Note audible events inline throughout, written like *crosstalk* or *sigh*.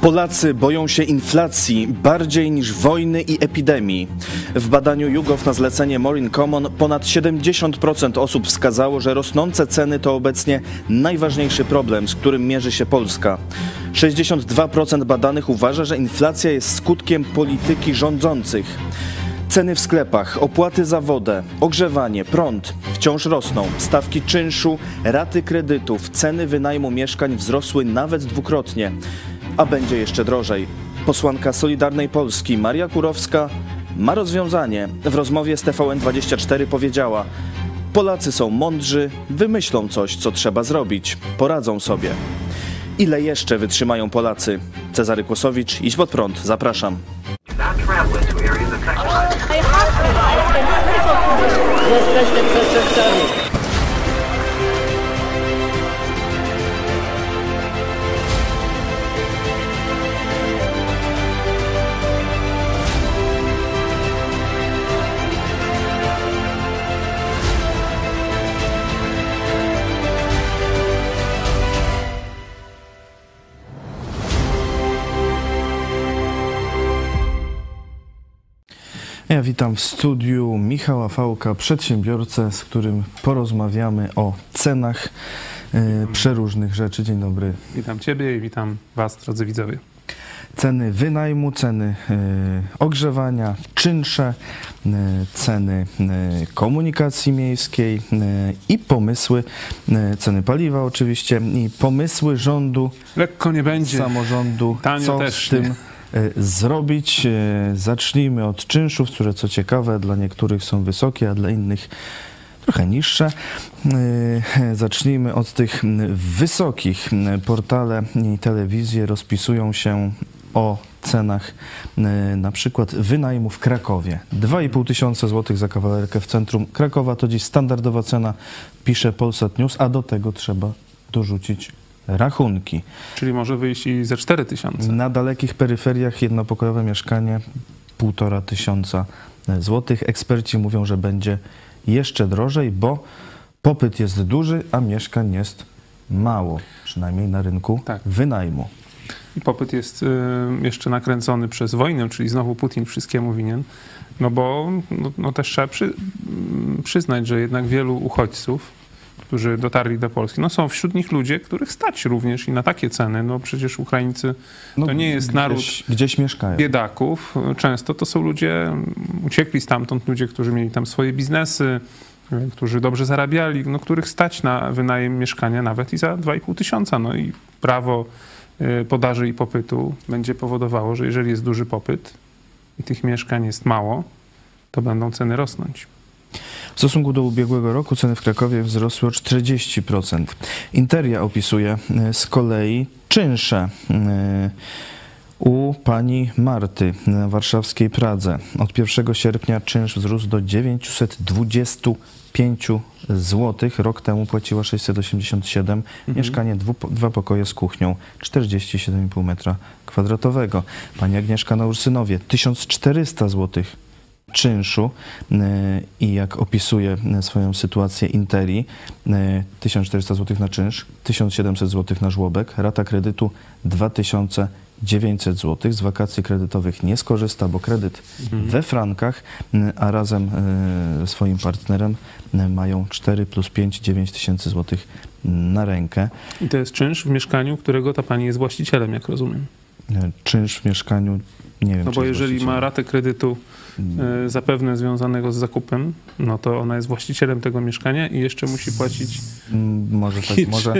Polacy boją się inflacji bardziej niż wojny i epidemii. W badaniu YouGov na zlecenie Morin Common ponad 70% osób wskazało, że rosnące ceny to obecnie najważniejszy problem, z którym mierzy się Polska. 62% badanych uważa, że inflacja jest skutkiem polityki rządzących. Ceny w sklepach, opłaty za wodę, ogrzewanie, prąd wciąż rosną. Stawki czynszu, raty kredytów, ceny wynajmu mieszkań wzrosły nawet dwukrotnie a będzie jeszcze drożej. Posłanka Solidarnej Polski Maria Kurowska ma rozwiązanie. W rozmowie z TVN24 powiedziała: Polacy są mądrzy, wymyślą coś, co trzeba zrobić, poradzą sobie. Ile jeszcze wytrzymają Polacy? Cezary Kłosowicz, idź pod prąd, zapraszam. Przestępcami. Ja witam w studiu Michała Fałka, przedsiębiorcę, z którym porozmawiamy o cenach e, przeróżnych rzeczy. Dzień dobry. Witam Ciebie i witam Was, drodzy widzowie. Ceny wynajmu, ceny e, ogrzewania, czynsze, e, ceny komunikacji miejskiej i pomysły, ceny paliwa oczywiście i pomysły rządu, Lekko nie będzie. samorządu, Tanio co też z tym nie. E, zrobić. E, Zacznijmy od czynszów, które co ciekawe dla niektórych są wysokie, a dla innych trochę niższe. E, Zacznijmy od tych wysokich. Portale i telewizje rozpisują się o cenach na przykład wynajmu w Krakowie. 2,5 tysiąca złotych za kawalerkę w centrum Krakowa to dziś standardowa cena, pisze Polsat News, a do tego trzeba dorzucić rachunki. Czyli może wyjść i ze 4 tysiące. Na dalekich peryferiach jednopokojowe mieszkanie półtora tysiąca złotych. Eksperci mówią, że będzie jeszcze drożej, bo popyt jest duży, a mieszkań jest mało, przynajmniej na rynku Tak. wynajmu. I popyt jest y, jeszcze nakręcony przez wojnę, czyli znowu Putin wszystkiemu winien. No bo no, no też trzeba przy, mm, przyznać, że jednak wielu uchodźców, którzy dotarli do Polski, no są wśród nich ludzie, których stać również i na takie ceny. No przecież Ukraińcy to nie jest naród No, Gdzieś, gdzieś mieszkają. biedaków. Często to są ludzie, uciekli stamtąd ludzie, którzy mieli tam swoje biznesy, którzy dobrze zarabiali, no, których stać na wynajem mieszkania nawet i za 2,5 tysiąca. No i prawo y, podaży i popytu będzie powodowało, że jeżeli jest duży popyt i tych mieszkań jest mało, to będą ceny rosnąć. W stosunku do ubiegłego roku ceny w Krakowie wzrosły o 40%. Interia opisuje e, z kolei czynsze e, u pani Marty na warszawskiej Pradze. Od 1 sierpnia czynsz wzrósł do 925 zł. Rok temu płaciła 687. Mieszkanie dwu, dwa pokoje z kuchnią 47,5 metra kwadratowego. Pani Agnieszka na Ursynowie 1400 złotych czynszu e, i jak opisuje e, swoją sytuację Interi, e, 1400 zł na czynsz, 1700 zł na żłobek, rata kredytu 2900 zł. Z wakacji kredytowych nie skorzysta, bo kredyt we frankach, a razem e, ze swoim partnerem e, mają 4 plus 5, 9 tysięcy złotych na rękę. I to jest czynsz w mieszkaniu, którego ta pani jest właścicielem, jak rozumiem. E, Czynsz w mieszkaniu, nie wiem No czy bo jeżeli ma ratę kredytu y, zapewne związanego z zakupem, no to ona jest właścicielem tego mieszkania i jeszcze musi płacić Mm, Może tak, może,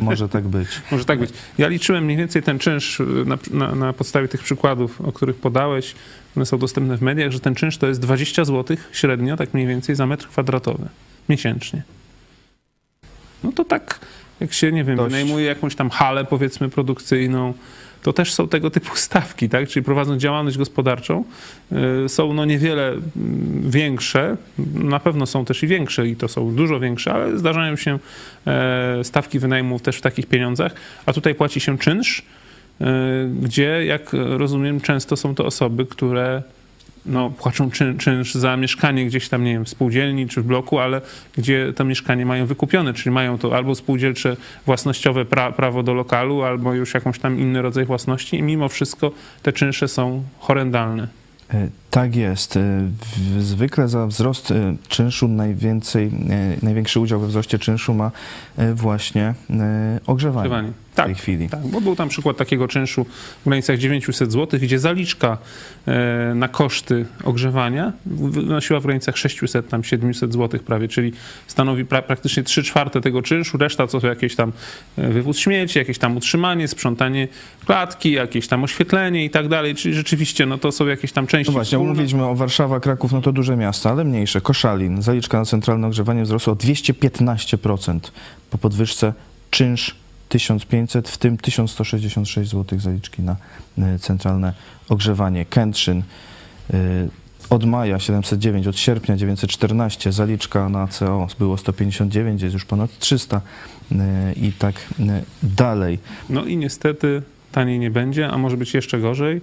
może tak być. *laughs* Może tak być. Ja liczyłem mniej więcej ten czynsz na, na, na podstawie tych przykładów, o których podałeś. One są dostępne w mediach, że ten czynsz to jest 20 zł średnio, tak mniej więcej za metr kwadratowy miesięcznie. No to tak, jak się, nie wiem, Dość. wynajmuje jakąś tam halę, powiedzmy, produkcyjną, to też są tego typu *laughs* stawki, tak? Czyli prowadząc działalność gospodarczą, y, są no niewiele mm, większe, na pewno są też i większe i to są dużo większe, ale zdarzają się e, stawki wynajmu też w takich pieniądzach, a tutaj płaci się czynsz, e, gdzie, jak rozumiem, często są to osoby, które no, płaczą czyn, czynsz za mieszkanie gdzieś tam, nie wiem, w spółdzielni czy w bloku, ale gdzie to mieszkanie mają wykupione, czyli mają to albo spółdzielcze własnościowe pra, prawo do lokalu, albo już jakąś tam inny rodzaj własności i mimo wszystko te czynsze są horrendalne. Tak jest. E, zwykle za wzrost e, czynszu najwięcej, największy udział we wzroście czynszu ma właśnie ogrzewanie. ogrzewanie tak, w tej chwili. Tak, bo był tam przykład takiego czynszu w granicach 900 zł, gdzie zaliczka e, na koszty ogrzewania wynosiła w granicach 600, tam 700 zł prawie, czyli stanowi pra praktycznie 3 czwarte tego czynszu, reszta to są jakieś tam e, wywóz śmieci, jakieś tam utrzymanie, sprzątanie klatki, jakieś tam oświetlenie i tak dalej, czyli rzeczywiście no to są jakieś tam części No właśnie, mówiliśmy o Warszawa, Kraków, no to duże miasta, ale mniejsze. Koszalin, zaliczka na centralne ogrzewanie wzrosła o 215% po podwyżce czynsz 1500, w tym 1166 zł zaliczki na e, centralne ogrzewanie. Kętrzyn e, od maja 709, od sierpnia 914, zaliczka na CO było 159, jest już ponad 300 e, i tak dalej. No i niestety taniej nie będzie, a może być jeszcze gorzej.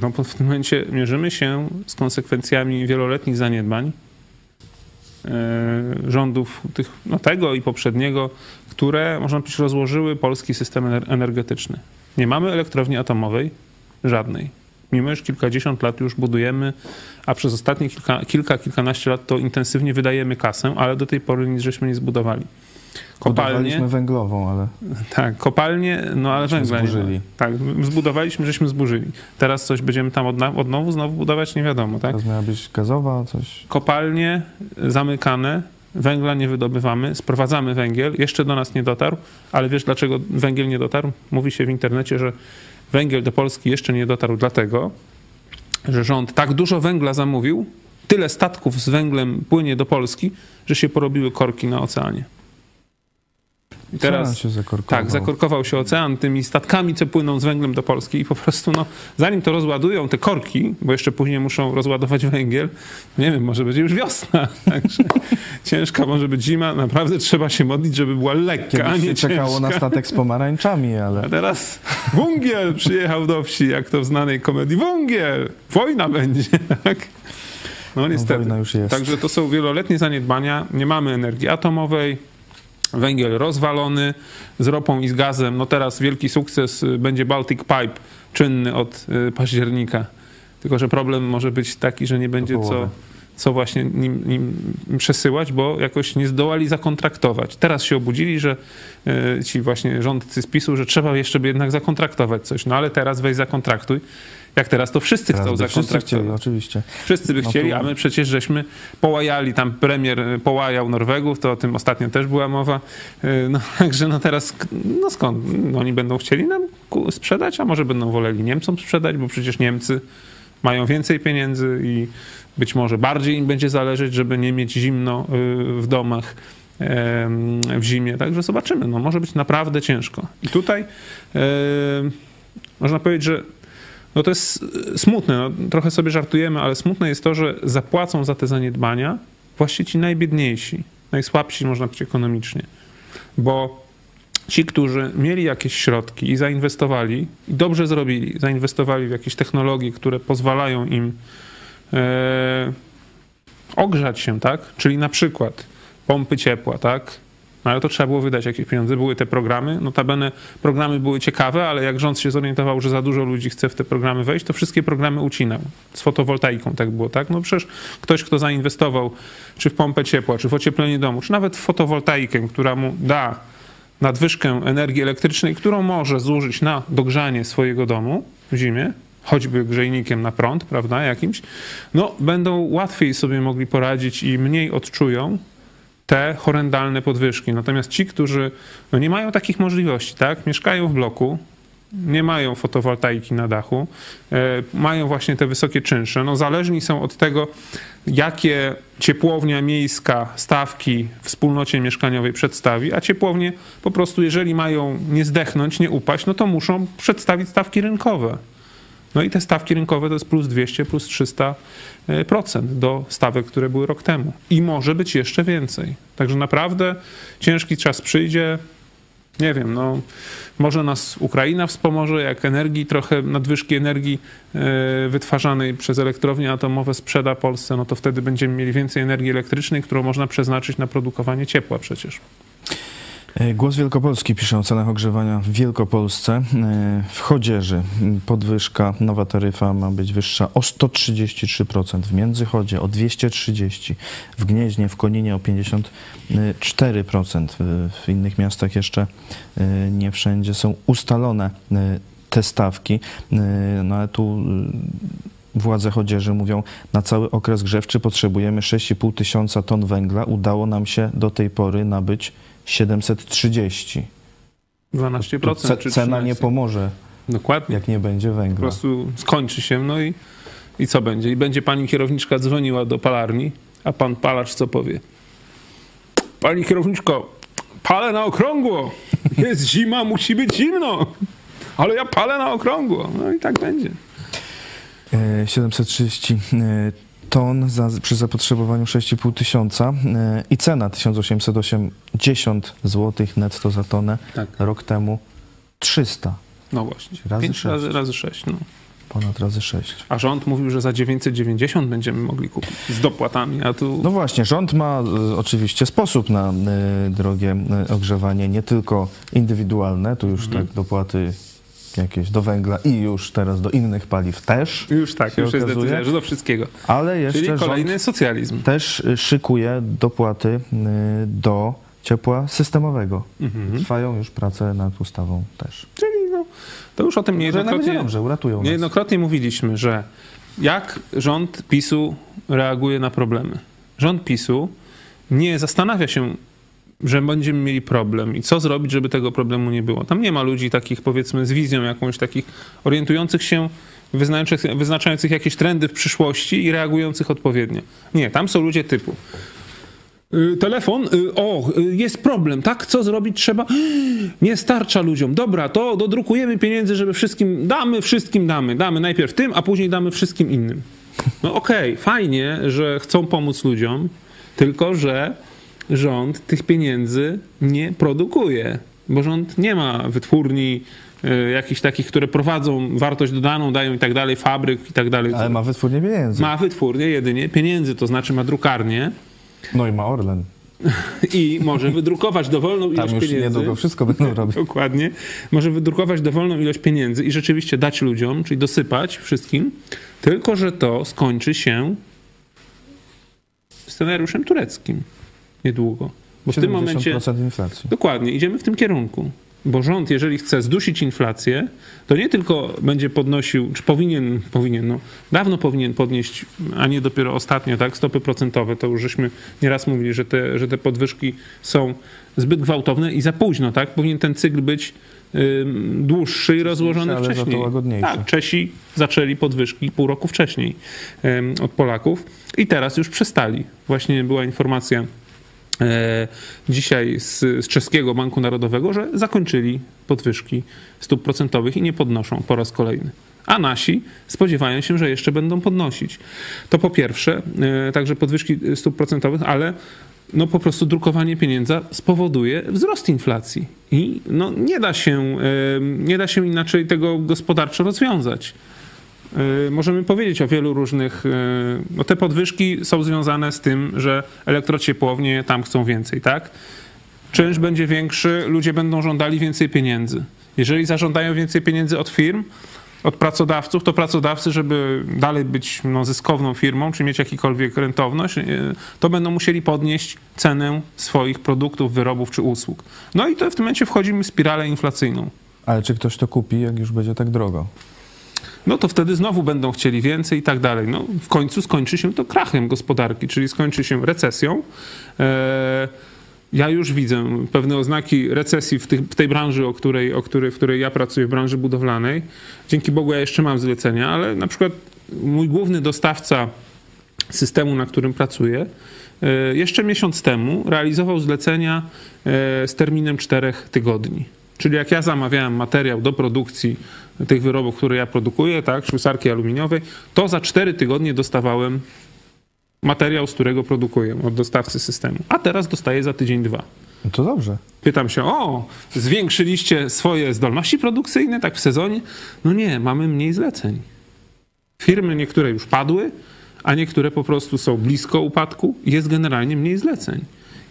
No bo w tym momencie mierzymy się z konsekwencjami wieloletnich zaniedbań rządów tych, no tego i poprzedniego które, można powiedzieć, rozłożyły polski system energetyczny. Nie mamy elektrowni atomowej, żadnej. Mimo, że kilkadziesiąt lat już budujemy, a przez ostatnie kilka, kilka kilkanaście lat to intensywnie wydajemy kasę, ale do tej pory nic żeśmy nie zbudowali. Kopalnie. węglową, ale. Tak, kopalnie, no ale węgla zburzyli. nie. Tak, zbudowaliśmy, żeśmy zburzyli. Teraz coś będziemy tam od, od nowu znowu budować, nie wiadomo, tak? Teraz miała być gazowa, coś. Kopalnie zamykane, węgla nie wydobywamy, sprowadzamy węgiel, jeszcze do nas nie dotarł, ale wiesz dlaczego węgiel nie dotarł? Mówi się w internecie, że węgiel do Polski jeszcze nie dotarł dlatego, że rząd tak dużo węgla zamówił, tyle statków z węglem płynie do Polski, że się porobiły korki na oceanie. I teraz się zakorkował. Tak, zakorkował się ocean tymi statkami, co płyną z węglem do Polski i po prostu, no, zanim to rozładują te korki, bo jeszcze później muszą rozładować węgiel, nie wiem, może będzie już wiosna, *laughs* także ciężka może być zima, naprawdę trzeba się modlić, żeby była lekka, Kiedyś a nie się czekało ciężka. na statek z pomarańczami, ale... A teraz węgiel przyjechał do wsi, jak to w znanej komedii, węgiel, wojna będzie, *laughs* tak? No niestety. No, już jest. Także to są wieloletnie zaniedbania, nie mamy energii atomowej, węgiel rozwalony z ropą i z gazem. No teraz wielki sukces y, będzie Baltic Pipe czynny od y, października. Tylko, że problem może być taki, że nie będzie co, co właśnie nim, nim, przesyłać, bo jakoś nie zdołali zakontraktować. Teraz się obudzili, że y, ci właśnie rządcy z PiSu, że trzeba jeszcze by jednak zakontraktować coś. No ale teraz weź zakontraktuj jak teraz to wszyscy teraz chcą zakontraktować. Wszyscy chcieli, oczywiście. Wszyscy by no chcieli, a my przecież żeśmy połajali, tam premier połajał Norwegów, to o tym ostatnio też była mowa. Y, no *laughs* także no teraz, no skąd? No, oni będą chcieli nam sprzedać, a może będą woleli Niemcom sprzedać, bo przecież Niemcy mają więcej pieniędzy i być może bardziej im będzie zależeć, żeby nie mieć zimno y, w domach w zimie. Także zobaczymy. No, może być naprawdę ciężko. I tutaj można powiedzieć, że no to jest e, smutne, no, trochę sobie żartujemy, ale smutne jest to, że zapłacą za te zaniedbania właśnie ci najbiedniejsi, najsłabsi, można powiedzieć, ekonomicznie. Bo ci, którzy mieli jakieś środki i zainwestowali, i dobrze zrobili, zainwestowali w jakieś technologie, które pozwalają im e, ogrzać się, tak? Czyli na przykład pompy ciepła, tak? No ale to trzeba było wydać jakieś pieniądze. Były te programy. Notabene programy były ciekawe, ale jak rząd się zorientował, że za dużo ludzi chce w te programy wejść, to wszystkie programy ucinał. Z fotowoltaiką tak było, tak? No przecież ktoś, kto zainwestował czy w pompę ciepła, czy w ocieplenie domu, czy nawet w fotowoltaikę, która mu da nadwyżkę energii elektrycznej, którą może zużyć na dogrzanie swojego domu w zimie, choćby grzejnikiem na prąd, prawda, jakimś, no będą łatwiej sobie mogli poradzić i mniej odczują te horrendalne podwyżki. Natomiast ci, którzy no nie mają takich możliwości, tak, mieszkają w bloku, nie mają fotowoltaiki na dachu, e, mają właśnie te wysokie czynsze, no zależni są od tego, jakie ciepłownia miejska stawki w wspólnocie mieszkaniowej przedstawi, a ciepłownie po prostu, jeżeli mają nie zdechnąć, nie upaść, no to muszą przedstawić stawki rynkowe. No i te stawki rynkowe to jest plus 200, plus 300% e, do stawek, które były rok temu. I może być jeszcze więcej. Także naprawdę ciężki czas przyjdzie. Nie wiem, no może nas Ukraina wspomoże, jak energii, trochę nadwyżki energii e, wytwarzanej przez elektrownie atomowe sprzeda Polsce, no to wtedy będziemy mieli więcej energii elektrycznej, którą można przeznaczyć na produkowanie ciepła przecież. E, Głos Wielkopolski pisze o cenach ogrzewania w Wielkopolsce. E, W Chodzieży podwyżka, nowa taryfa ma być wyższa o 133%, w Międzychodzie o 230%, w Gnieźnie, w Koninie o 54%. W- innych miastach jeszcze e, nie wszędzie są ustalone te stawki. No ale tu władze Chodzieży mówią, na cały okres grzewczy potrzebujemy 6,5 tysiąca ton węgla. Udało nam się do tej pory nabyć 730. 12% Tu ce- czy cena nie 13%. pomoże, Dokładnie. jak nie będzie Po węgla. prostu skończy się, no i, i co będzie? I będzie pani kierowniczka dzwoniła do palarni, a pan palarz co powie? Pani kierowniczko, palę na okrągło. *laughs* Jest zima, musi być zimno. Ale ja palę na okrągło. No i tak będzie. E, 730 e, ton za, przy zapotrzebowaniu 6,5 tysiąca e, i cena 1880 zł netto za tonę. Tak. Rok temu 300, No właśnie. Razy Pięć sześć. razy, razy sześć. No. ponad razy 6. A rząd mówił, że za 990 będziemy mogli kupić z dopłatami, a tu No właśnie, rząd ma e, oczywiście sposób na e, drogie e, ogrzewanie, nie tylko indywidualne, tu już Mhm. tak dopłaty jakieś do węgla i już teraz do innych paliw też, już tak, już jest decyzja, że do wszystkiego. ale jeszcze Czyli kolejny socjalizm. też y, szykuje dopłaty y, do ciepła systemowego. Mhm. Trwają już prace nad ustawą też. Czyli no, to już o tym niejednokrotnie, dobrze, uratują nas. niejednokrotnie mówiliśmy, że jak rząd PiSu reaguje na problemy. Rząd PiSu nie zastanawia się, że będziemy mieli problem i co zrobić, żeby tego problemu nie było. Tam nie ma ludzi takich, powiedzmy, z wizją jakąś, takich orientujących się, wyznaczających, wyznaczających jakieś trendy w przyszłości i reagujących odpowiednio. Nie, tam są ludzie typu. Y, Telefon, y, o, y, jest problem, tak? Co zrobić trzeba? *gasps* Nie starcza ludziom. Dobra, to dodrukujemy pieniędzy, żeby wszystkim, damy, wszystkim damy. Damy najpierw tym, a później damy wszystkim innym. No okej, fajnie, że chcą pomóc ludziom, tylko że rząd tych pieniędzy nie produkuje, bo rząd nie ma wytwórni, y, jakichś takich, które prowadzą wartość dodaną, dają i tak dalej, fabryk i tak dalej. Ale ma wytwórnie pieniędzy. Ma wytwórnię jedynie pieniędzy, to znaczy ma drukarnię, No i ma Orlen. *laughs* i może wydrukować dowolną ilość Tam już pieniędzy. niedługo wszystko będą *laughs* robić. Dokładnie. Może wydrukować dowolną ilość pieniędzy i rzeczywiście dać ludziom, czyli dosypać wszystkim, tylko że to skończy się scenariuszem tureckim niedługo. Bo w tym momencie 70% inflacji. Dokładnie, idziemy w tym kierunku. Bo rząd, jeżeli chce zdusić inflację, to nie tylko będzie podnosił, czy powinien, powinien, no, dawno powinien podnieść, a nie dopiero ostatnio, tak, stopy procentowe. To już żeśmy nieraz mówili, że te, że te podwyżki są zbyt gwałtowne i za późno, tak? Powinien ten cykl być dłuższy i rozłożony ale za to wcześniej. Tak, Czesi zaczęli podwyżki pół roku wcześniej od Polaków i teraz już przestali. Właśnie była informacja dzisiaj z, z czeskiego Banku Narodowego, że zakończyli podwyżki stóp procentowych i nie podnoszą po raz kolejny. A nasi spodziewają się, że jeszcze będą podnosić. To po pierwsze, e, także podwyżki stóp procentowych, ale no po prostu drukowanie pieniędzy spowoduje wzrost inflacji. I no nie da się, e, nie da się inaczej tego gospodarczo rozwiązać. Y, Możemy powiedzieć o wielu różnych. y, No te podwyżki są związane z tym, że elektrociepłownie tam chcą więcej, tak? Czynsz będzie większy, ludzie będą żądali więcej pieniędzy. Jeżeli zażądają więcej pieniędzy od firm, od pracodawców, to pracodawcy, żeby dalej być no, zyskowną firmą, czy mieć jakikolwiek rentowność, y, to będą musieli podnieść cenę swoich produktów, wyrobów czy usług. No i to w tym momencie wchodzimy w spiralę inflacyjną. Ale czy ktoś to kupi, jak już będzie tak drogo? No to wtedy znowu będą chcieli więcej i tak dalej. No, w końcu skończy się to krachem gospodarki, czyli skończy się recesją. E, ja już widzę pewne oznaki recesji w, tych, w tej branży, o której, o której, w której ja pracuję, w branży budowlanej. Dzięki Bogu ja jeszcze mam zlecenia, ale na przykład mój główny dostawca systemu, na którym pracuję, e, jeszcze miesiąc temu realizował zlecenia e, z terminem czterech tygodni. Czyli jak ja zamawiałem materiał do produkcji tych wyrobów, które ja produkuję, tak, ślusarki aluminiowej, to za cztery tygodnie dostawałem materiał, z którego produkuję od dostawcy systemu. A teraz dostaję za tydzień, dwa. No to dobrze. Pytam się, o, zwiększyliście swoje zdolności produkcyjne tak w sezonie? No nie, mamy mniej zleceń. Firmy niektóre już padły, a niektóre po prostu są blisko upadku. Jest generalnie mniej zleceń.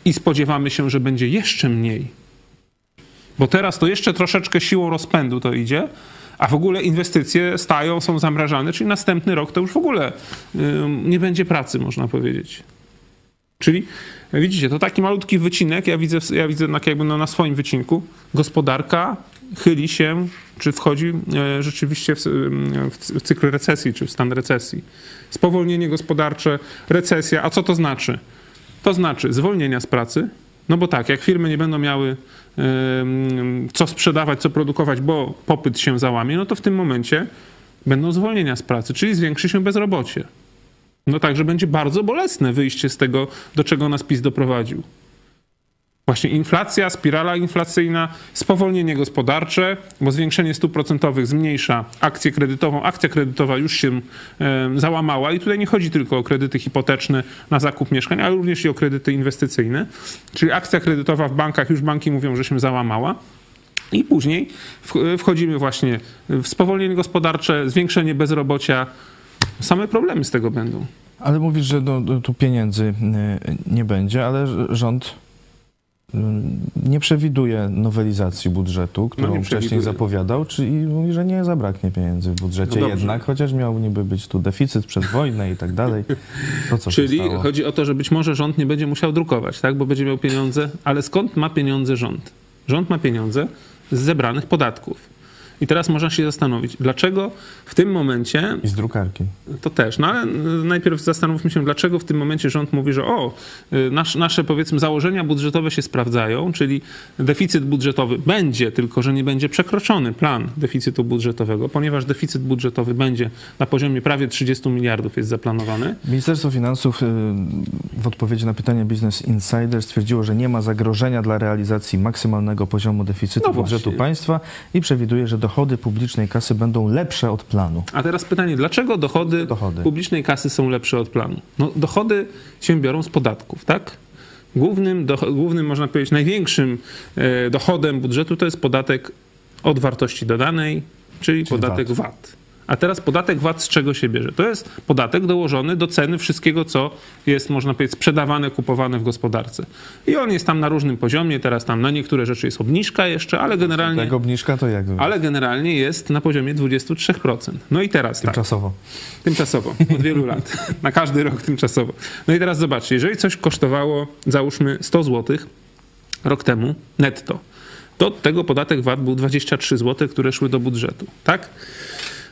I spodziewamy się, że będzie jeszcze mniej. Bo teraz to jeszcze troszeczkę siłą rozpędu to idzie, a w ogóle inwestycje stają, są zamrażane, czyli następny rok to już w ogóle nie będzie pracy, można powiedzieć. Czyli widzicie, to taki malutki wycinek, ja widzę, ja widzę jakby no na swoim wycinku, gospodarka chyli się, czy wchodzi e, rzeczywiście w, w cykl recesji, czy w stan recesji. Spowolnienie gospodarcze, recesja, a co to znaczy? To znaczy zwolnienia z pracy, no bo tak, jak firmy nie będą miały co sprzedawać, co produkować, bo popyt się załamie, no to w tym momencie będą zwolnienia z pracy, czyli zwiększy się bezrobocie. No także będzie bardzo bolesne wyjście z tego, do czego nas PiS doprowadził. Właśnie inflacja, spirala inflacyjna, spowolnienie gospodarcze, bo zwiększenie stóp procentowych zmniejsza akcję kredytową. Akcja kredytowa już się załamała i tutaj nie chodzi tylko o kredyty hipoteczne na zakup mieszkań, ale również i o kredyty inwestycyjne. Czyli akcja kredytowa w bankach, już banki mówią, że się załamała. I później wchodzimy właśnie w spowolnienie gospodarcze, zwiększenie bezrobocia. Same problemy z tego będą. Ale mówisz, że no, tu pieniędzy e, nie będzie, ale rząd nie przewiduje nowelizacji budżetu, którą no wcześniej zapowiadał, czyli mówi, że nie zabraknie pieniędzy w budżecie no jednak, chociaż miał niby być tu deficyt przez wojnę i tak dalej. To czyli chodzi o to, że być może rząd nie będzie musiał drukować, tak, bo będzie miał pieniądze, ale skąd ma pieniądze rząd? Rząd ma pieniądze z zebranych podatków. I teraz można się zastanowić, dlaczego w tym momencie. I z drukarki. To też, no ale najpierw zastanówmy się, dlaczego w tym momencie rząd mówi, że o, y, nasz, nasze powiedzmy założenia budżetowe się sprawdzają, czyli deficyt budżetowy będzie, tylko że nie będzie przekroczony plan deficytu budżetowego, ponieważ deficyt budżetowy będzie na poziomie prawie 30 miliardów jest zaplanowany. Ministerstwo Finansów y, w odpowiedzi na pytanie Business Insider stwierdziło, że nie ma zagrożenia dla realizacji maksymalnego poziomu deficytu no budżetu państwa i przewiduje, że dochody publicznej kasy będą lepsze od planu. A teraz pytanie, dlaczego dochody, dochody, publicznej kasy są lepsze od planu? No, dochody się biorą z podatków, tak? Głównym, do, głównym, można powiedzieć, największym e, dochodem budżetu to jest podatek od wartości dodanej, czyli, czyli podatek VAT. VAT. A teraz podatek VAT z czego się bierze? To jest podatek dołożony do ceny wszystkiego, co jest, można powiedzieć, sprzedawane, kupowane w gospodarce. I on jest tam na różnym poziomie, teraz tam na niektóre rzeczy jest obniżka jeszcze, ale generalnie... Jak obniżka to jak? Ale generalnie jest na poziomie 23%. No i teraz Tymczasowo. Tak, tymczasowo, od wielu lat. *laughs* Na każdy rok tymczasowo. No i teraz zobaczcie, jeżeli coś kosztowało, załóżmy 100 zł rok temu netto, to od tego podatek VAT był 23 zł, które szły do budżetu, tak?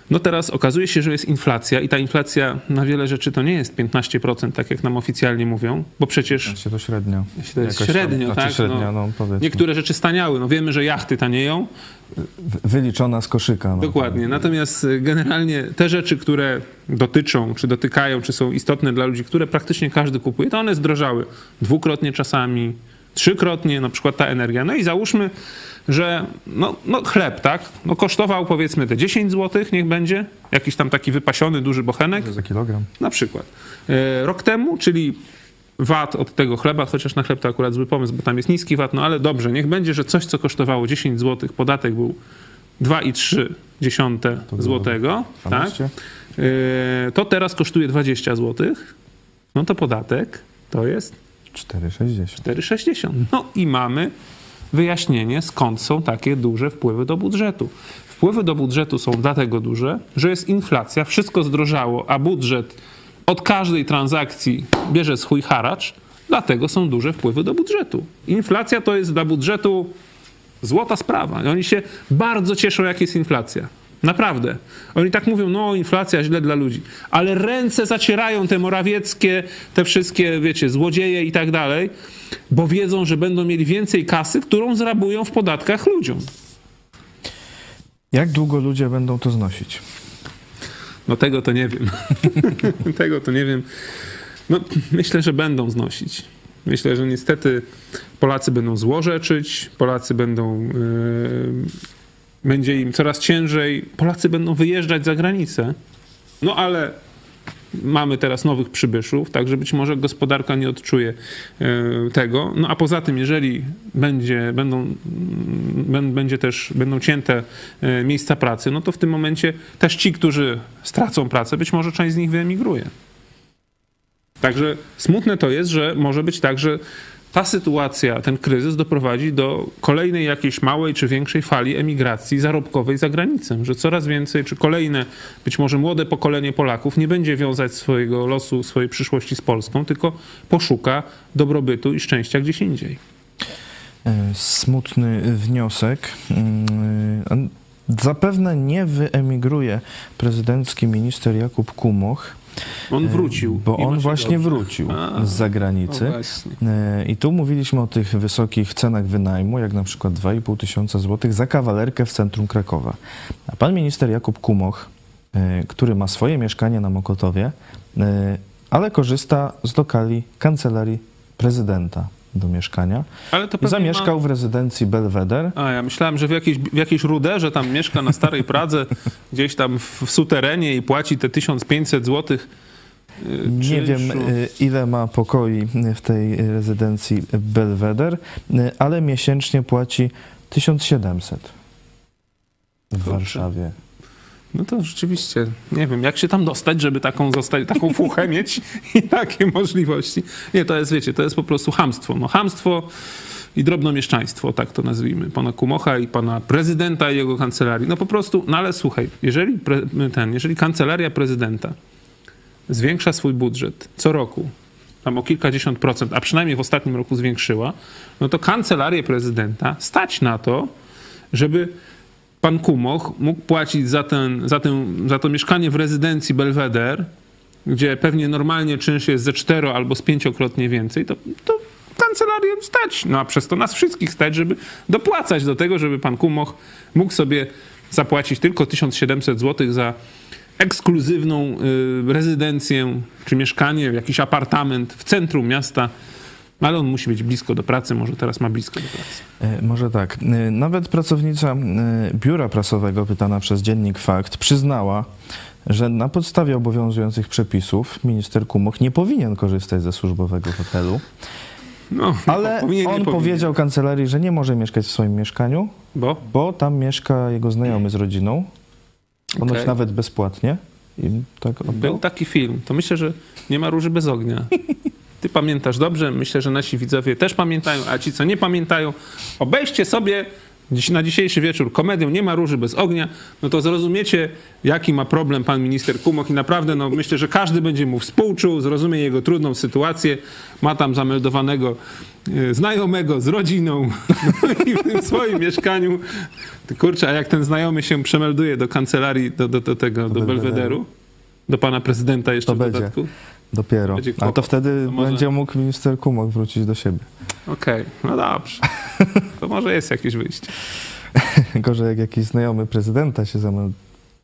No teraz okazuje się, że jest inflacja i ta inflacja na wiele rzeczy to nie jest 15%, tak jak nam oficjalnie mówią, bo przecież... Znaczy to średnio. To jest średnio, znaczy tak? Średnio, no, no niektóre rzeczy staniały. No wiemy, że jachty tanieją. Wyliczona z koszyka. No. Dokładnie. Natomiast y, generalnie te rzeczy, które dotyczą, czy dotykają, czy są istotne dla ludzi, które praktycznie każdy kupuje, to one zdrożały dwukrotnie czasami, trzykrotnie, na przykład ta energia. No i załóżmy, że no, no chleb, tak, no kosztował powiedzmy te 10 zł, niech będzie, jakiś tam taki wypasiony, duży bochenek. Za kilogram. Na przykład. E, rok temu, czyli VAT od tego chleba, chociaż na chleb to akurat zły pomysł, bo tam jest niski VAT, no ale dobrze, niech będzie, że coś, co kosztowało 10 zł, podatek był 2,3 złotego, tak? E, to teraz kosztuje 20 zł, no to podatek to jest 4,60. 4,60. No i mamy wyjaśnienie, skąd są takie duże wpływy do budżetu. Wpływy do budżetu są dlatego duże, że jest inflacja, wszystko zdrożało, a budżet od każdej transakcji bierze swój haracz, dlatego są duże wpływy do budżetu. Inflacja to jest dla budżetu złota sprawa. Oni się bardzo cieszą, jak jest inflacja. Naprawdę. Oni tak mówią, no inflacja źle dla ludzi. Ale ręce zacierają te morawieckie, te wszystkie, wiecie, złodzieje i tak dalej, bo wiedzą, że będą mieli więcej kasy, którą zrabują w podatkach ludziom. Jak długo ludzie będą to znosić? No tego to nie wiem. *laughs* tego to nie wiem. No, myślę, że będą znosić. Myślę, że niestety Polacy będą złorzeczyć, Polacy będą... Yy będzie im coraz ciężej. Polacy będą wyjeżdżać za granicę. No ale mamy teraz nowych przybyszów, także być może gospodarka nie odczuje e, tego. No a poza tym, jeżeli będzie, będą, będzie też, będą cięte e, miejsca pracy, no to w tym momencie też ci, którzy stracą pracę, być może część z nich wyemigruje. Także smutne to jest, że może być tak, że ta sytuacja, ten kryzys doprowadzi do kolejnej jakiejś małej czy większej fali emigracji zarobkowej za granicę, że coraz więcej, czy kolejne, być może młode pokolenie Polaków nie będzie wiązać swojego losu, swojej przyszłości z Polską, tylko poszuka dobrobytu i szczęścia gdzieś indziej. Smutny wniosek. Mm, Zapewne nie wyemigruje prezydencki minister Jakub Kumoch. On wrócił. Bo on właśnie dobrze. wrócił A, z zagranicy. E, I tu mówiliśmy o tych wysokich cenach wynajmu, jak na przykład 2,5 tysiąca złotych za kawalerkę w centrum Krakowa. A pan minister Jakub Kumoch, e, który ma swoje mieszkanie na Mokotowie, e, ale korzysta z lokali kancelarii prezydenta do mieszkania. Ale to Zamieszkał ma... w rezydencji Belweder. A, ja myślałem, że w jakiejś, w jakiejś ruderze tam mieszka na Starej Pradze, *laughs* gdzieś tam w, w suterenie i płaci te 1500 złotych. Y, Nie wiem, y, ile ma pokoi w tej rezydencji Belweder, y, ale miesięcznie płaci 1700 w. Warszawie. No to rzeczywiście, nie wiem, jak się tam dostać, żeby taką, zostać, taką fuchę mieć i takie możliwości. Nie, to jest, wiecie, to jest po prostu hamstwo. No hamstwo i drobnomieszczaństwo, tak to nazwijmy, pana Kumocha i pana prezydenta i jego kancelarii. No po prostu, no ale słuchaj, jeżeli, pre, ten, jeżeli kancelaria prezydenta zwiększa swój budżet co roku, tam o kilkadziesiąt procent, a przynajmniej w ostatnim roku zwiększyła, no to kancelarię prezydenta stać na to, żeby pan Kumoch mógł płacić za, ten, za, ten, za to mieszkanie w rezydencji Belweder, gdzie pewnie normalnie czynsz jest ze cztero albo z pięciokrotnie więcej, to, to kancelarię stać. No a przez to nas wszystkich stać, żeby dopłacać do tego, żeby pan Kumoch mógł sobie zapłacić tylko 1700 zł za ekskluzywną y, rezydencję czy mieszkanie, jakiś apartament w centrum miasta ale on musi być blisko do pracy, może teraz ma blisko do pracy. E, może tak. E, nawet pracownica e, biura prasowego, pytana przez dziennik Fakt, przyznała, że na podstawie obowiązujących przepisów minister Kumoch nie powinien korzystać ze służbowego hotelu. No, ale powinien, on powiedział kancelarii, że nie może mieszkać w swoim mieszkaniu, bo, bo tam mieszka jego znajomy z rodziną. Ponoć okay. nawet bezpłatnie. Tak Był taki film. To myślę, że nie ma róży bez ognia. *laughs* Ty pamiętasz dobrze, myślę, że nasi widzowie też pamiętają, a ci, co nie pamiętają, obejście sobie na dzisiejszy wieczór komedią Nie ma róży bez ognia, no to zrozumiecie, jaki ma problem pan minister Kumok i naprawdę no, myślę, że każdy będzie mu współczuł, zrozumie jego trudną sytuację. Ma tam zameldowanego e, znajomego z rodziną *laughs* i w tym swoim mieszkaniu. Kurczę, a jak ten znajomy się przemelduje do kancelarii, do, do, do tego, do, do Belwederu, do pana prezydenta jeszcze to w dodatku? Będzie. Dopiero. A to wtedy to może... będzie mógł minister Kumok wrócić do siebie. Okej, okay. no dobrze. *laughs* To może jest jakieś wyjście. Gorzej jak jakiś znajomy prezydenta się zamelduje.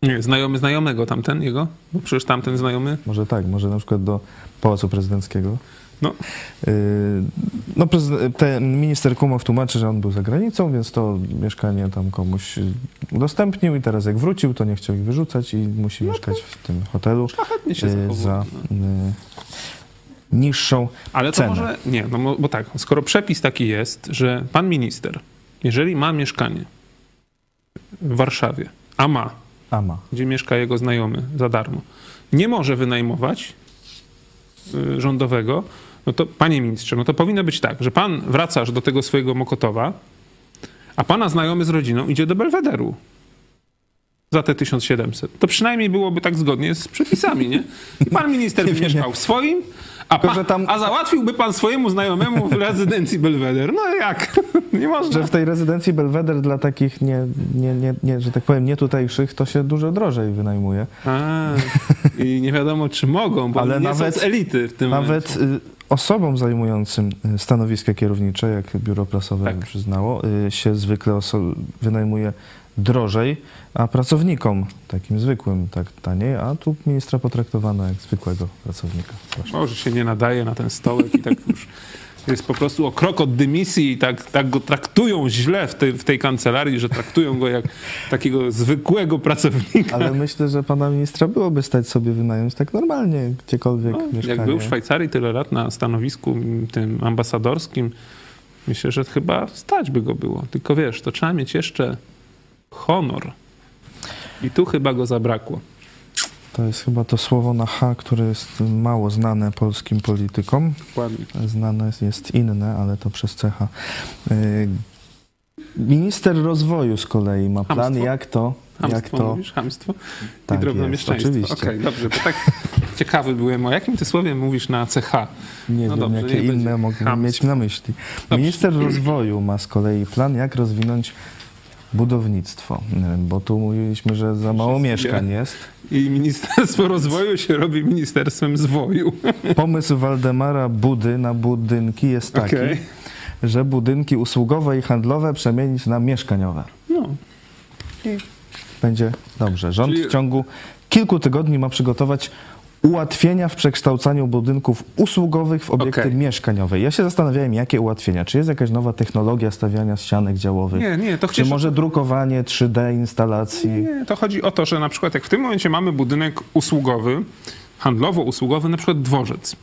Nie, znajomy znajomego tamten jego? Bo przecież tamten znajomy... Może tak, może na przykład do Pałacu Prezydenckiego. No. Y, no, ten minister Kumow tłumaczy, że on był za granicą, więc to mieszkanie tam komuś udostępnił i teraz jak wrócił, to nie chciał ich wyrzucać i musi no mieszkać w tym hotelu y, za y, niższą Ale to cenę. może, nie, no bo tak, skoro przepis taki jest, że pan minister, jeżeli ma mieszkanie w Warszawie, a ma, a ma. gdzie mieszka jego znajomy za darmo, nie może wynajmować rządowego, no to panie ministrze, no to powinno być tak, że pan wracasz do tego swojego Mokotowa, a pana znajomy z rodziną idzie do Belwederu za te 1700. To przynajmniej byłoby tak zgodnie z przepisami, nie? I pan minister *laughs* by mieszkał w swoim, a, Tylko, tam... a załatwiłby pan swojemu znajomemu w rezydencji Belweder. No jak? *laughs* Nie można. Że w tej rezydencji Belweder dla takich nie, nie, nie, nie, że tak powiem, nie tutejszych, to się dużo drożej wynajmuje. A, I nie wiadomo, czy mogą, bo Ale nie nawet, są z elity w tym Nawet momencie. Osobom zajmującym y, stanowiska kierownicze, jak biuro prasowe tak. przyznało, y, się zwykle wynajmuje drożej, a pracownikom, takim zwykłym, tak taniej, a tu ministra potraktowano jak zwykłego pracownika. Może się nie nadaje na ten stołek i tak *laughs* już jest po prostu o krok od dymisji i tak, tak go traktują źle w tej, w tej kancelarii, że traktują go jak takiego zwykłego pracownika. Ale myślę, że pana ministra byłoby stać sobie wynająć tak normalnie, gdziekolwiek No, mieszkanie. jak był w Szwajcarii tyle lat na stanowisku tym ambasadorskim, myślę, że chyba stać by go było. Tylko wiesz, to trzeba mieć jeszcze honor. I tu chyba go zabrakło. To jest chyba to słowo na H, które jest mało znane polskim politykom. Dokładnie. Znane jest- inne, ale to przez cecha. Y, Minister rozwoju z kolei ma plan, Hamstwo? jak to, jak Hamstwo to mówisz? Hamstwo Tak i drobnomieszczaństwo. jest, Okej, oczywiście. dobrze, bo tak *laughs* ciekawy byłem, o jakim ty słowie mówisz na CH? Nie No wiem, dobrze, jakie inne mogę mieć na myśli. Minister rozwoju ma z kolei plan, jak rozwinąć budownictwo, y, bo tu mówiliśmy, że za mało Wszystkie. mieszkań jest. I Ministerstwo Rozwoju się robi Ministerstwem Zwoju. Pomysł Waldemara Budy na budynki jest taki, Okej. że budynki usługowe i handlowe przemienić na mieszkaniowe. No, Będzie dobrze. Rząd Czyli- w ciągu kilku tygodni ma przygotować ułatwienia w przekształcaniu budynków usługowych w obiekty Okej. mieszkaniowe. Ja się zastanawiałem, jakie ułatwienia? Czy jest jakaś nowa technologia stawiania ścianek działowych? nie, nie, to Czy chcesz... może drukowanie 3D instalacji? Nie, to chodzi o to, że na przykład jak w tym momencie mamy budynek usługowy, handlowo-usługowy, na przykład dworzec.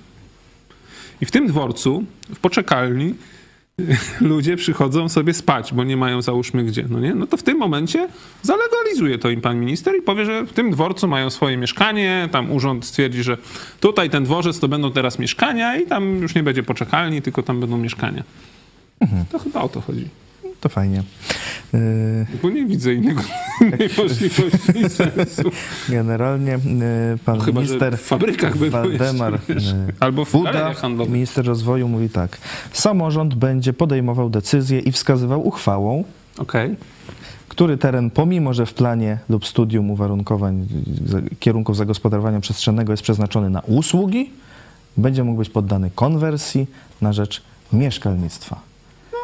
I w tym dworcu, w poczekalni, *laughs* ludzie przychodzą sobie spać, bo nie mają załóżmy gdzie, no nie? No to w tym momencie zalegalizuje to im pan minister i powie, że w tym dworcu mają swoje mieszkanie, tam urząd stwierdzi, że tutaj ten dworzec to będą teraz mieszkania i tam już nie będzie poczekalni, tylko tam będą mieszkania. To chyba o to chodzi. To fajnie. Yy, Bo nie widzę innego innej *laughs* możliwości i *laughs* sensu. Generalnie yy, pan chyba, minister w fabrykach Waldemar yy, Albo w Buda, minister rozwoju mówi tak. Samorząd będzie podejmował decyzje i wskazywał uchwałą, Okej. który teren, pomimo że w planie lub studium uwarunkowań kierunków zagospodarowania przestrzennego jest przeznaczony na usługi, będzie mógł być poddany konwersji na rzecz mieszkalnictwa.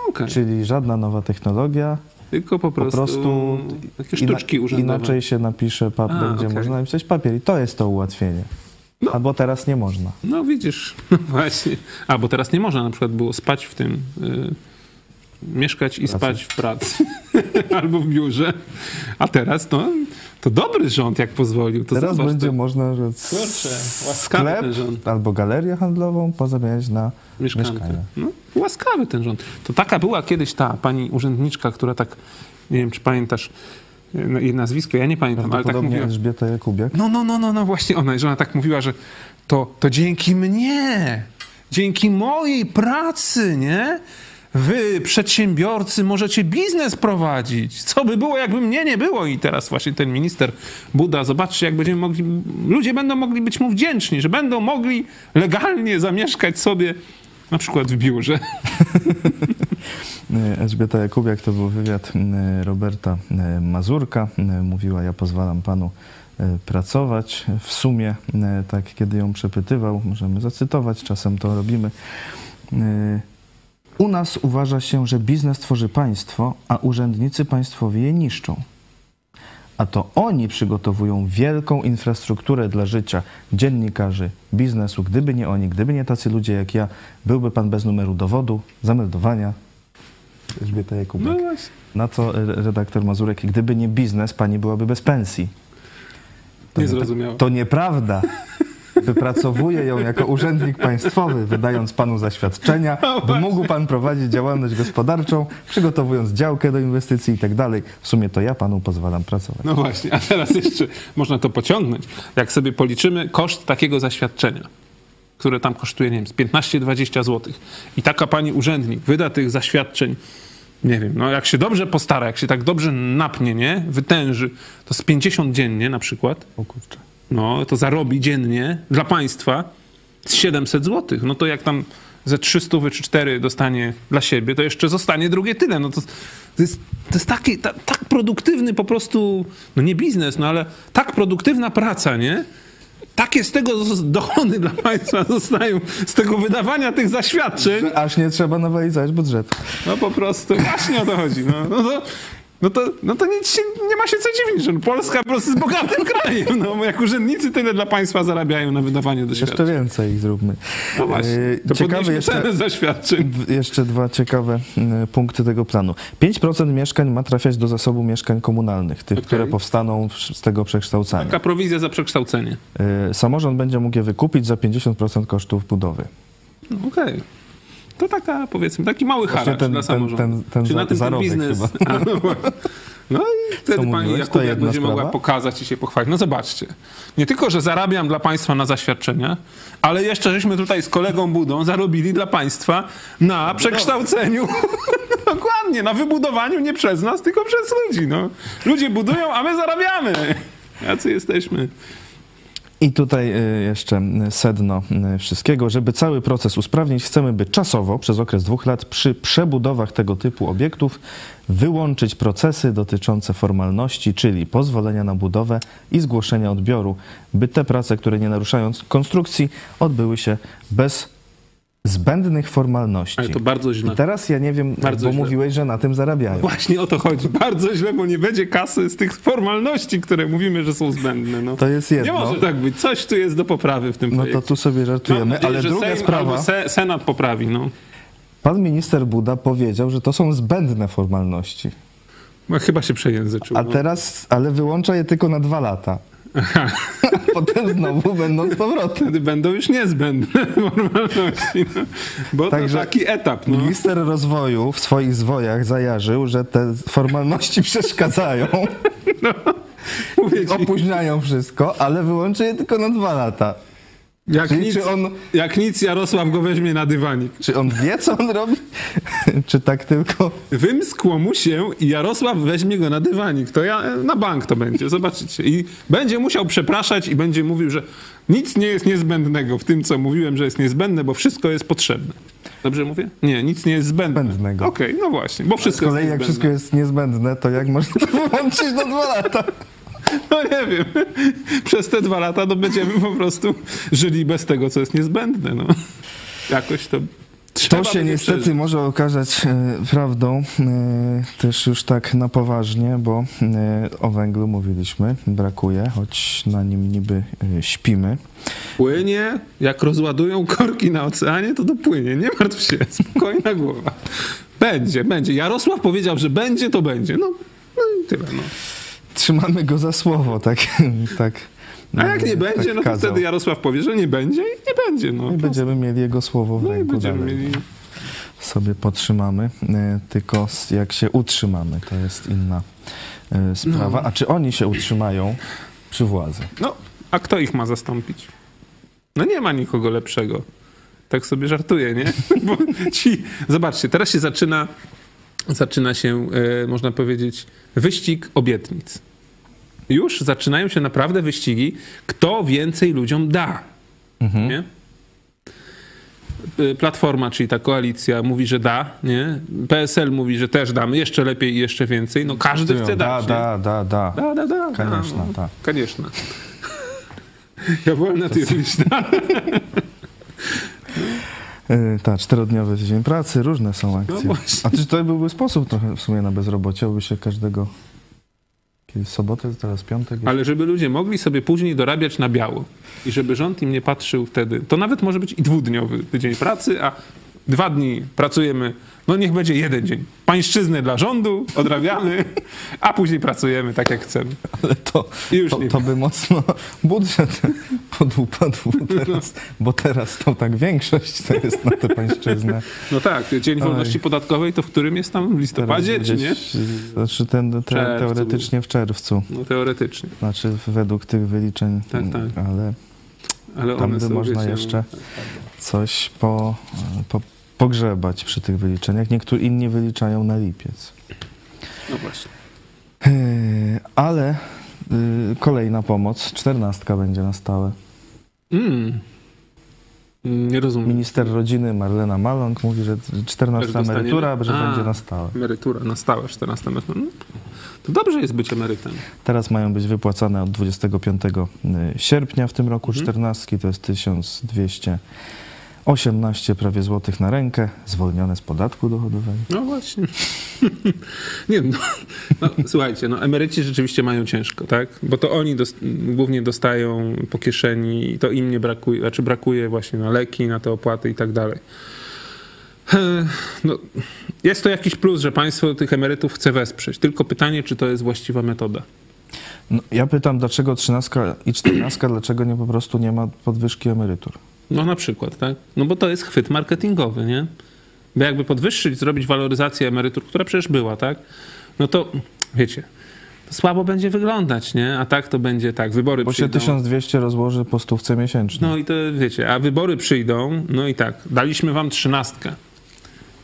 Okej. Czyli żadna nowa technologia, Tylko po po prostu, prostu takie ina- sztuczki urzędowe. inaczej się napisze, pap, A, będzie okej. można napisać papier i to jest to ułatwienie. No. Albo teraz nie można. No widzisz, *laughs* no właśnie. A, bo teraz nie można na przykład było spać w tym, y, mieszkać i Pracy. spać w pracy. *laughs* Albo w biurze. A teraz to, to dobry rząd, jak pozwolił. To teraz zobacz, będzie to, można że Kurczę, łaskawy sklep albo galerię handlową pozamieniać na mieszkankę. mieszkanie. No, łaskawy ten rząd. To taka była kiedyś ta pani urzędniczka, która tak, nie wiem, czy pamiętasz y, jej nazwisko, ja nie pamiętam, ale tak mówiła. Elżbieta Jakubiak. No, no, no, no, no właśnie ona, że ona tak mówiła, że to, to dzięki mnie, dzięki mojej pracy, nie? Wy, przedsiębiorcy, możecie biznes prowadzić. Co by było, jakby mnie nie było? I teraz właśnie ten minister Buda, zobaczcie, jak będziemy mogli, ludzie będą mogli być mu wdzięczni, że będą mogli legalnie zamieszkać sobie na przykład w biurze. *laughs* Elżbieta Jakubiak to był wywiad e, Roberta e, Mazurka. E, Mówiła, ja pozwalam panu pracować. W sumie, tak kiedy ją przepytywał, możemy zacytować, czasem to robimy. U nas uważa się, że biznes tworzy państwo, a urzędnicy państwowi je niszczą. A to oni przygotowują wielką infrastrukturę dla życia dziennikarzy, biznesu. Gdyby nie oni, gdyby nie tacy ludzie jak ja, byłby pan bez numeru dowodu, zameldowania. Elżbieta Jakubek. No właśnie. Na co redaktor Mazurek, gdyby nie biznes, pani byłaby bez pensji. Nie zrozumiałem. To nieprawda. *laughs* Wypracowuje ją jako urzędnik państwowy, wydając panu zaświadczenia, by mógł pan prowadzić działalność gospodarczą, przygotowując działkę do inwestycji i tak dalej. W sumie to ja panu pozwalam pracować. No właśnie, a teraz jeszcze można to pociągnąć. Jak sobie policzymy koszt takiego zaświadczenia, które tam kosztuje, nie wiem, z 15-20 zł. I taka pani urzędnik wyda tych zaświadczeń, nie wiem, no jak się dobrze postara, jak się tak dobrze napnie, nie, wytęży, to z 50 dziennie na przykład, O kurczę. No to zarobi dziennie dla państwa z 700 zł. No to jak tam ze 300 czy 4 dostanie dla siebie, to jeszcze zostanie drugie tyle. No to, to jest, to jest taki, ta, tak produktywny po prostu, no nie biznes, no ale tak produktywna praca, nie? Takie z tego dochody dla państwa *laughs* zostają z tego wydawania tych zaświadczeń. Aż nie trzeba nowelizować budżetu. No po prostu, właśnie o to chodzi. No, no to no to, no to nic się, nie ma się co dziwić, że Polska po prostu jest bogatym *laughs* krajem. No, jak urzędnicy tyle dla państwa zarabiają na wydawanie doświadczeń. Jeszcze więcej ich zróbmy. No właśnie, to Ciekawe jeszcze, zaświadczeń. jeszcze dwa ciekawe e, punkty tego planu. 5% mieszkań ma trafiać do zasobu mieszkań komunalnych, tych, Okej. które powstaną z tego przekształcania. Taka prowizja za przekształcenie. E, Samorząd będzie mógł je wykupić za 50% kosztów budowy. No, Okej. To taka, powiedzmy, taki mały Właśnie haracz ten- dla ten- samorządu. ten- ten Czy na tym ten biznes... A, *laughs* no, właśnie. no i wtedy pani mówiłeś? Jakubiak będzie mogła sprawa? pokazać i się pochwalić. No zobaczcie, nie tylko, że zarabiam dla państwa na zaświadczenia, ale jeszcze żeśmy tutaj z kolegą Budą zarobili dla państwa na przekształceniu. *laughs* Dokładnie, na wybudowaniu nie przez nas, tylko przez ludzi. No. Ludzie budują, a my zarabiamy. Jacy jesteśmy. I tutaj y, jeszcze sedno y, wszystkiego. Żeby cały proces usprawnić, chcemy, by czasowo, przez okres dwóch lat, przy przebudowach tego typu obiektów, wyłączyć procesy dotyczące formalności, czyli pozwolenia na budowę i zgłoszenia odbioru, by te prace, które nie naruszają konstrukcji, odbyły się bez zbędnych formalności. Ale to bardzo źle. I teraz ja nie wiem, Bardzo bo źle. mówiłeś, że na tym zarabiają. Właśnie o to chodzi. Bardzo źle, bo nie będzie kasy z tych formalności, które mówimy, że są zbędne. No. To jest jedno. Nie może tak być. Coś tu jest do poprawy w tym No projekcie. to tu sobie żartujemy, nadzieję, ale druga Sejm sprawa. se, Senat poprawi, no. Pan minister Buda powiedział, że to są zbędne formalności. no chyba się przejęzyczył. A no. teraz, ale wyłącza je tylko na dwa lata. Potem znowu będą z powrotem. Wtedy będą już niezbędne *laughs* formalności. No. Bo Także to taki etap, no. Minister rozwoju w swoich zwojach zajarzył, że te formalności *laughs* przeszkadzają, ci, opóźniają wszystko, ale wyłączy je tylko na dwa lata. Jak, Czyli nic, czy on, jak nic Jarosław go weźmie na dywanik. czy on wie, co on robi? *laughs* czy tak tylko... Wymskło mu się i Jarosław weźmie go na dywanik. To ja na bank to będzie, zobaczycie. I będzie musiał przepraszać i będzie mówił, że nic nie jest niezbędnego w tym, co mówiłem, że jest niezbędne, bo wszystko jest potrzebne. Dobrze mówię? Nie, nic nie jest zbędne. Zbędnego. Okej, no właśnie, bo Z wszystko kolei jest jak wszystko jest niezbędne, to jak można to wyłączyć na dwa lata? *laughs* No nie wiem. Przez te dwa lata to będziemy po prostu żyli bez tego, co jest niezbędne. No. Jakoś to trzeba To się niestety przeżyć. może okazać e, prawdą e, też już tak na poważnie, bo e, o węglu mówiliśmy, brakuje, choć na nim niby śpimy. Płynie, jak rozładują korki na oceanie, to dopłynie. Nie martw się, *laughs* spokojna głowa. Będzie, będzie. Jarosław powiedział, że będzie, to będzie. No, no i tyle. No. Trzymamy go za słowo, tak. *laughs* tak A jak nie będzie, tak no to wtedy Jarosław powie, że nie będzie i nie będzie. No, I będziemy mieli jego słowo w no ręku będziemy dalej. mieli... Sobie potrzymamy, e, tylko jak się utrzymamy, to jest inna e, sprawa. No. A czy oni się utrzymają przy władzy? No, a kto ich ma zastąpić? No nie ma nikogo lepszego. Tak sobie żartuję, nie? *laughs* Bo ci, zobaczcie, teraz się zaczyna, zaczyna się, e, można powiedzieć, wyścig obietnic. Już zaczynają się naprawdę wyścigi, kto więcej ludziom da. Mhm. Nie? E, Platforma, czyli ta koalicja, mówi, że da, nie? PSL mówi, że też damy, jeszcze lepiej i jeszcze więcej. No każdy chce dać. Da, da, da, da. Da, no, da, da. Konieczna, da. Konieczna. Ja wolna, ty jesteś, *laughs* E, Tak, czterodniowy tydzień pracy, różne są akcje. No. A czy to byłby sposób trochę w sumie na bezrobocie, by się każdego... Kiedyś sobotę, teraz piątek. Ale żeby ludzie mogli sobie później dorabiać na biało i żeby rząd im nie patrzył wtedy, to nawet może być i dwudniowy tydzień pracy, a dwa dni pracujemy, no niech będzie jeden dzień. Pańszczyznę dla rządu, odrabiamy, a później pracujemy tak jak chcemy. Ale to, już to, to by mocno budżet *laughs* podupadł teraz, bo teraz to tak większość to jest na tę pańszczyznę. No tak, Dzień Wolności Podatkowej to w którym jest tam w listopadzie, Teraz czy nie? gdzieś, Znaczy ten, te, teoretycznie w czerwcu. No teoretycznie, Znaczy według tych wyliczeń, Tak, tak. ale ale Tam by można wiecie, jeszcze- coś po, po, pogrzebać przy tych wyliczeniach. Niektórzy inni wyliczają na lipiec. No właśnie. Yy, Ale yy, kolejna pomoc, czternastka będzie na stałe. Mm. Nie rozumiem. Minister rodziny Marlena Maląg mówi, że Też czternasta dostaniemy? emerytura, że A. będzie na stałe. Emerytura na stałe, 14 emerytura. No, to dobrze jest być emerytem. Teraz mają być wypłacane od 25 sierpnia w tym roku Mhm. czternastki, to jest 1200 18 prawie złotych na rękę, zwolnione z podatku dochodowego. No właśnie. *laughs* Nie no, no, słuchajcie, no emeryci rzeczywiście mają ciężko, tak? Bo to oni dos głównie dostają po kieszeni i to im nie brakuje, znaczy brakuje właśnie na leki, na te opłaty i tak dalej. No, jest to jakiś plus, że państwo tych emerytów chce wesprzeć. Tylko pytanie, czy to jest właściwa metoda. No, ja pytam, dlaczego 13 i 14, dlaczego nie po prostu nie ma podwyżki emerytur? No na przykład, tak? No bo to jest chwyt marketingowy, nie? Bo jakby podwyższyć, zrobić waloryzację emerytur, która przecież była, tak? No to wiecie, to słabo będzie wyglądać, nie? A tak to będzie tak, wybory Bo przyjdą. się 1200 rozłoży po stówce miesięcznie. No i to wiecie, a wybory przyjdą, no i tak, daliśmy wam trzynastkę.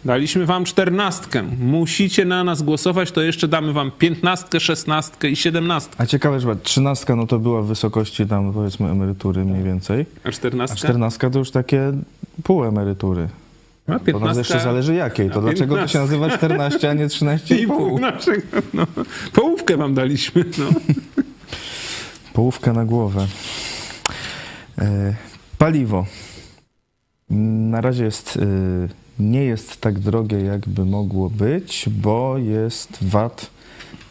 Daliśmy wam czternastkę. Musicie na nas głosować, to jeszcze damy wam piętnastkę, szesnastkę i siedemnastkę. A ciekawe, że 13 no to była w wysokości tam powiedzmy emerytury mniej więcej, A a czternastka? 14 to już takie pół emerytury. A To nas jeszcze zależy jakiej. To dlaczego to się 15? nazywa 14, a nie 13,5? *laughs* I pół naszego, no. Połówkę wam daliśmy, no. *laughs* Połówkę na głowę. E, Paliwo. Na razie jest, e, nie jest tak drogie, jakby mogło być, bo jest VAT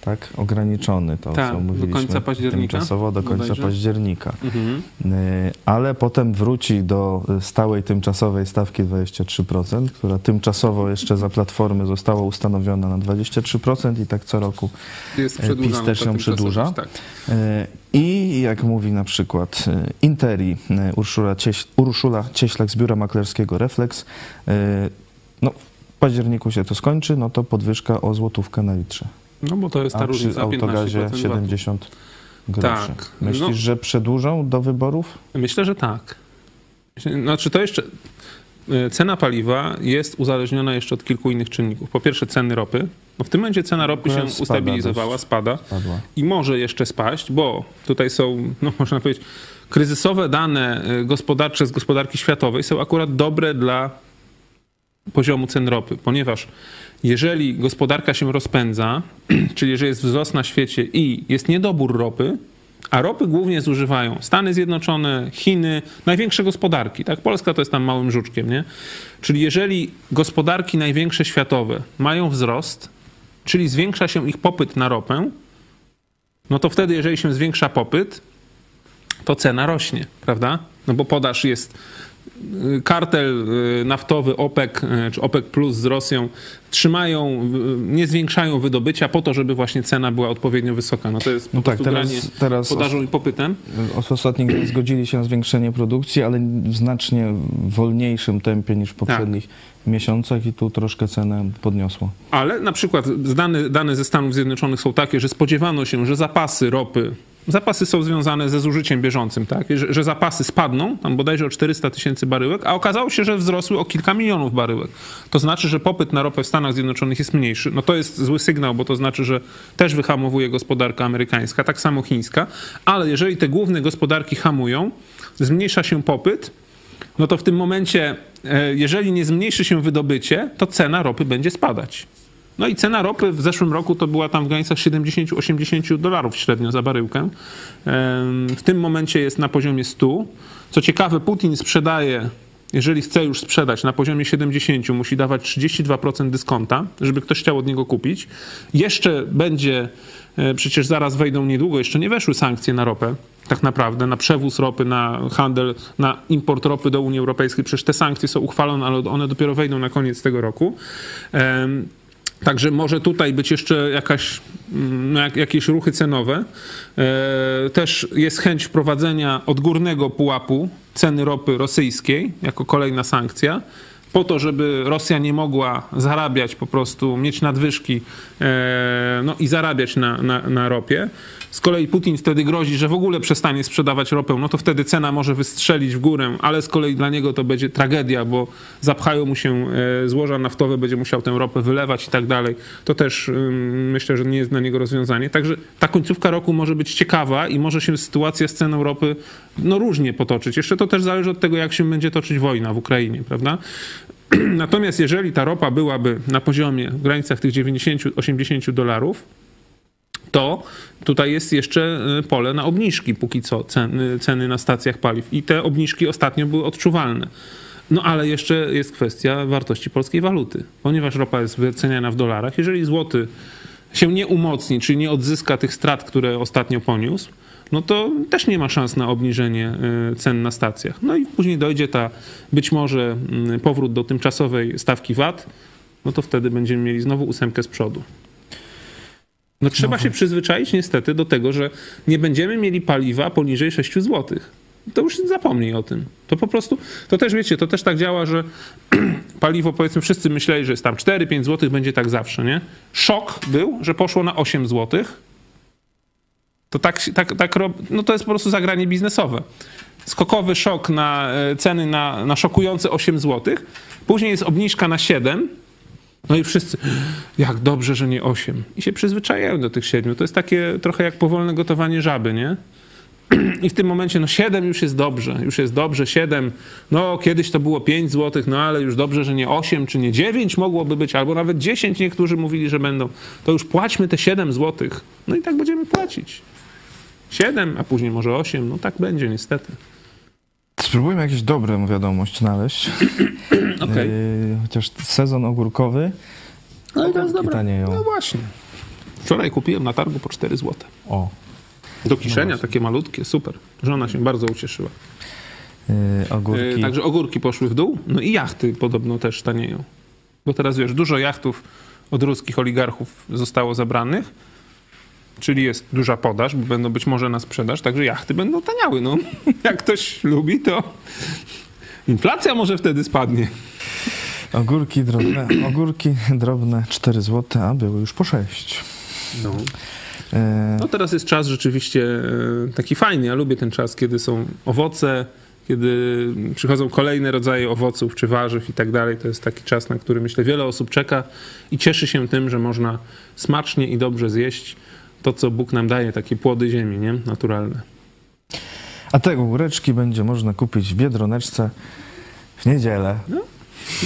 tak ograniczony. To, Tak, co do mówiliśmy końca października Tymczasowo do końca bodajże? października. Mhm. E, Ale potem wróci do stałej tymczasowej stawki 23%, która tymczasowo jeszcze za platformy została ustanowiona na 23% i tak co roku Jest przedłużana PiS też ta ją przedłuża. Tak. E, I jak mówi na przykład Interi, Urszula, Cieś, Urszula Cieślak z biura maklerskiego Reflex, no w październiku się to skończy, no to podwyżka o złotówkę na litrze. No bo to jest ta A przy różnica, autogazie 15% 70 groszy. Tak. Myślisz, No. że przedłużą do wyborów? Myślę, że tak. Znaczy to jeszcze... e, Cena paliwa jest uzależniona jeszcze od kilku innych czynników. Po pierwsze ceny ropy. No w tym momencie cena ropy się ustabilizowała, dość. spada Padła. i może jeszcze spaść, bo tutaj są, no *laughs* można powiedzieć, kryzysowe dane e, gospodarcze z gospodarki światowej są akurat dobre dla poziomu cen ropy, ponieważ jeżeli gospodarka się rozpędza, *clears throat* czyli jeżeli jest wzrost na świecie i jest niedobór ropy, a ropy głównie zużywają Stany Zjednoczone, Chiny, największe gospodarki, tak? Polska to jest tam małym żuczkiem, nie? Czyli jeżeli gospodarki największe światowe mają wzrost, czyli zwiększa się ich popyt na ropę, no to wtedy, jeżeli się zwiększa popyt, to cena rośnie, prawda? No bo podaż jest kartel y, naftowy OPEC y, czy OPEC Plus z Rosją trzymają, y, nie zwiększają wydobycia po to, żeby właśnie cena była odpowiednio wysoka. No to jest No tak, teraz, teraz podażą i popytem. Os- Ostatnio *clears throat* zgodzili się na zwiększenie produkcji, ale w znacznie wolniejszym tempie niż w poprzednich miesiącach i tu troszkę cenę podniosło. Ale na przykład dane, dane ze Stanów Zjednoczonych są takie, że spodziewano się, że zapasy ropy, zapasy są związane ze zużyciem bieżącym, tak? że, że zapasy spadną, tam bodajże o 400 tysięcy baryłek, a okazało się, że wzrosły o kilka milionów baryłek. To znaczy, że popyt na ropę w Stanach Zjednoczonych jest mniejszy. No to jest zły sygnał, bo to znaczy, że też wyhamowuje gospodarka amerykańska, tak samo chińska, ale jeżeli te główne gospodarki hamują, zmniejsza się popyt, no to w tym momencie, e, jeżeli nie zmniejszy się wydobycie, to cena ropy będzie spadać. No i cena ropy w zeszłym roku to była tam w granicach 70-80 dolarów średnio za baryłkę. W tym momencie jest na poziomie 100. Co ciekawe, Putin sprzedaje, jeżeli chce już sprzedać na poziomie 70, musi dawać 32% dyskonta, żeby ktoś chciał od niego kupić. Jeszcze będzie, e, przecież zaraz wejdą niedługo, jeszcze nie weszły sankcje na ropę, tak naprawdę, na przewóz ropy, na handel, na import ropy do Unii Europejskiej. Przecież te sankcje są uchwalone, ale one dopiero wejdą na koniec tego roku. Także może tutaj być jeszcze jakaś, mm, jak, jakieś ruchy cenowe. E, Też jest chęć wprowadzenia odgórnego pułapu ceny ropy rosyjskiej jako kolejna sankcja. Po to, żeby Rosja nie mogła zarabiać po prostu, mieć nadwyżki e, no i zarabiać na, na, na ropie. Z kolei Putin wtedy grozi, że w ogóle przestanie sprzedawać ropę, no to wtedy cena może wystrzelić w górę, ale z kolei dla niego to będzie tragedia, bo zapchają mu się e, złoża naftowe, będzie musiał tę ropę wylewać i tak dalej. To też myślę, że nie jest dla niego rozwiązanie. Także ta końcówka roku może być ciekawa i może się sytuacja z ceną ropy no różnie potoczyć. Jeszcze to też zależy od tego, jak się będzie toczyć wojna w Ukrainie, prawda? *clears throat* Natomiast jeżeli ta ropa byłaby na poziomie w granicach tych 90-80 dolarów, to tutaj jest jeszcze y, pole na obniżki póki co ceny, ceny na stacjach paliw. I te obniżki ostatnio były odczuwalne. No ale jeszcze jest kwestia wartości polskiej waluty, ponieważ ropa jest wyceniana w dolarach. Jeżeli złoty się nie umocni, czyli nie odzyska tych strat, które ostatnio poniósł, no to też nie ma szans na obniżenie y, cen na stacjach. No i później dojdzie ta być może mm, powrót do tymczasowej stawki VAT, no to wtedy będziemy mieli znowu ósemkę z przodu. No trzeba się przyzwyczaić niestety do tego, że nie będziemy mieli paliwa poniżej 6 zł. To już zapomnij o tym. To po prostu, to też wiecie, to też tak działa, że *clears throat* paliwo powiedzmy wszyscy myśleli, że jest tam 4-5 zł, będzie tak zawsze, nie? Szok był, że poszło na 8 zł. To tak, tak, tak no to jest po prostu zagranie biznesowe. Skokowy szok na e, ceny na, na szokujące 8 zł. Później jest obniżka na 7 no i wszyscy, jak dobrze, że nie 8. I się przyzwyczajają do tych 7. To jest takie trochę jak powolne gotowanie żaby, nie? *clears throat* I w tym momencie, no 7 już jest dobrze, już jest dobrze, 7, no kiedyś to było 5 zł, no ale już dobrze, że nie 8 czy nie 9 mogłoby być, albo nawet 10 niektórzy mówili, że będą. To już płaćmy te 7 zł. No i tak będziemy płacić. 7, a później może 8, no tak będzie niestety. Spróbujmy jakieś dobrą wiadomość znaleźć. *clears throat* okay. Yy, chociaż sezon ogórkowy. No i to jest dobre. No właśnie. Wczoraj kupiłem na targu po 4 zł. O. Do kiszenia, no takie malutkie, super. Żona się bardzo ucieszyła. Yy, ogórki. Yy, także ogórki poszły w dół. No i jachty podobno też tanieją. Bo teraz wiesz, dużo jachtów od ruskich oligarchów zostało zabranych czyli jest duża podaż, bo będą być może na sprzedaż, także jachty będą taniały. No, *laughs* jak ktoś lubi, to inflacja może wtedy spadnie. Ogórki drobne, ogórki drobne 4 zł, a były już po 6. No. E, no teraz jest czas rzeczywiście e, taki fajny. Ja lubię ten czas, kiedy są owoce, kiedy przychodzą kolejne rodzaje owoców czy warzyw i tak dalej. To jest taki czas, na który myślę wiele osób czeka i cieszy się tym, że można smacznie i dobrze zjeść to, co Bóg nam daje, takie płody ziemi, nie? Naturalne. A te ogóreczki będzie można kupić w Biedroneczce w niedzielę. No,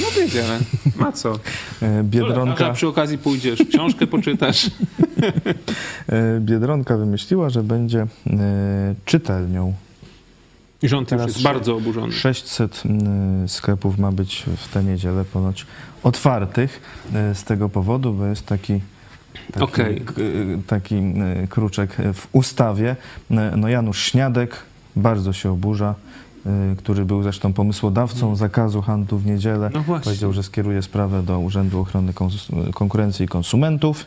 no w niedzielę. Ma co? *laughs* E, Biedronka... A przy okazji pójdziesz, książkę poczytasz. *laughs* E, Biedronka wymyśliła, że będzie e, czytelnią. I rząd Teraz już jest bardzo oburzony. 600 sklepów ma być w tę niedzielę ponoć otwartych z tego powodu, bo jest taki taki, okay. taki kruczek w ustawie. No Janusz Śniadek bardzo się oburza, który był zresztą pomysłodawcą mm. zakazu handlu w niedzielę. No Powiedział, że skieruje sprawę do Urzędu Ochrony Konkurencji i Konsumentów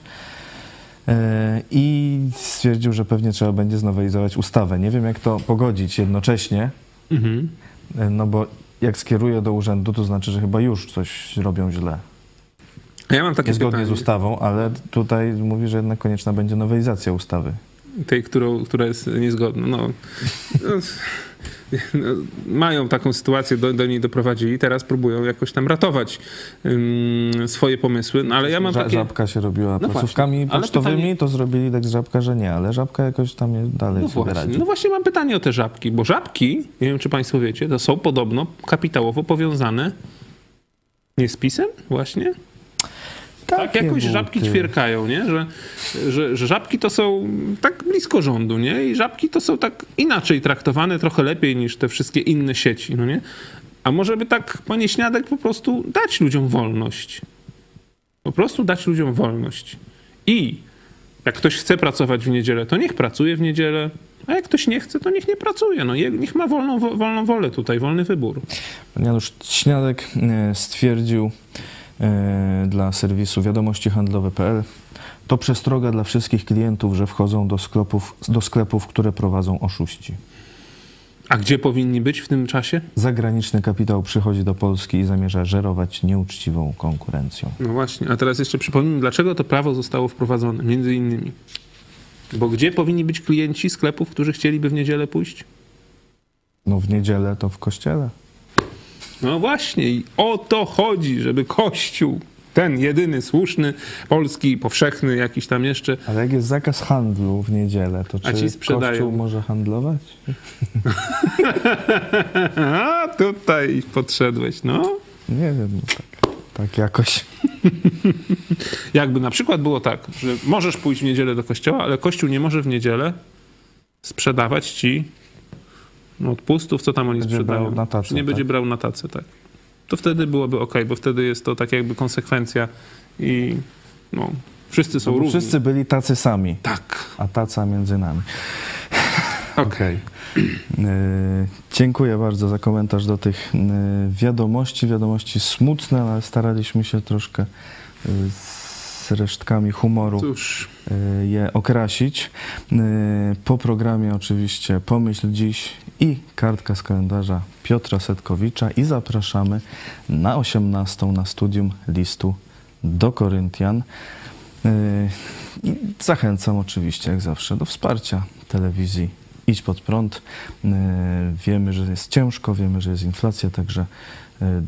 i stwierdził, że pewnie trzeba będzie znowelizować ustawę. Nie wiem, jak to pogodzić jednocześnie, mhm. no bo jak skieruje do urzędu, to znaczy, że chyba już coś robią źle. Ja mam takie Niezgodnie pytanie. z ustawą, ale tutaj mówi, że jednak konieczna będzie nowelizacja ustawy. Tej, którą, która jest niezgodna. No, *laughs* *laughs* mają taką sytuację, do, do niej doprowadzili, teraz próbują jakoś tam ratować um, swoje pomysły, no, ale ja mam takie... Żabka się robiła no placówkami właśnie, pocztowymi, pytanie... to zrobili tak z Żabka, że nie, ale Żabka jakoś tam jest dalej no właśnie, No właśnie mam pytanie o te Żabki, bo Żabki, nie wiem czy państwo wiecie, to są podobno kapitałowo powiązane nie z PiSem właśnie? Tak, jakoś buty. żabki ćwierkają, nie? Że, że, że, żabki to są tak blisko rządu, nie? I żabki to są tak inaczej traktowane, trochę lepiej niż te wszystkie inne sieci, no nie? A może by tak, panie Śniadek, po prostu dać ludziom wolność. Po prostu dać ludziom wolność. I jak ktoś chce pracować w niedzielę, to niech pracuje w niedzielę, a jak ktoś nie chce, to niech nie pracuje. No, niech ma wolną, wolną wolę tutaj, wolny wybór. Janusz Śniadek e, stwierdził, dla serwisu wiadomości handlowe.pl. To przestroga dla wszystkich klientów, że wchodzą do sklepów, do sklepów, które prowadzą oszuści. A gdzie powinni być w tym czasie? Zagraniczny kapitał przychodzi do Polski i zamierza żerować nieuczciwą konkurencją. No właśnie, a teraz jeszcze przypomnę, dlaczego to prawo zostało wprowadzone, między innymi. Bo gdzie powinni być klienci sklepów, którzy chcieliby w niedzielę pójść? No w niedzielę to w kościele. No właśnie, i o to chodzi, żeby Kościół, ten jedyny słuszny, polski, powszechny, jakiś tam jeszcze. Ale jak jest zakaz handlu w niedzielę, to czy Kościół może handlować? *laughs* A tutaj podszedłeś, no. Nie wiem, no tak, tak jakoś. *laughs* Jakby na przykład było tak, że możesz pójść w niedzielę do kościoła, ale Kościół nie może w niedzielę sprzedawać ci no, odpustów, co tam oni będzie sprzedają. na tacę, nie tak? będzie brał na tacę, tak. to wtedy byłoby ok, bo wtedy jest to tak jakby konsekwencja i no, wszyscy są no, równi. Wszyscy byli tacy sami. Tak. A taca między nami. Okej. Okay. *clears throat* Dziękuję bardzo za komentarz do tych e, wiadomości. Wiadomości smutne, ale staraliśmy się troszkę e, z resztkami humoru Cóż. Je okrasić. Po programie oczywiście Pomyśl Dziś i kartka z kalendarza Piotra Setkowicza i zapraszamy na 18 na studium listu do Koryntian. I zachęcam oczywiście, jak zawsze, do wsparcia telewizji Idź pod prąd. Wiemy, że jest ciężko, wiemy, że jest inflacja, także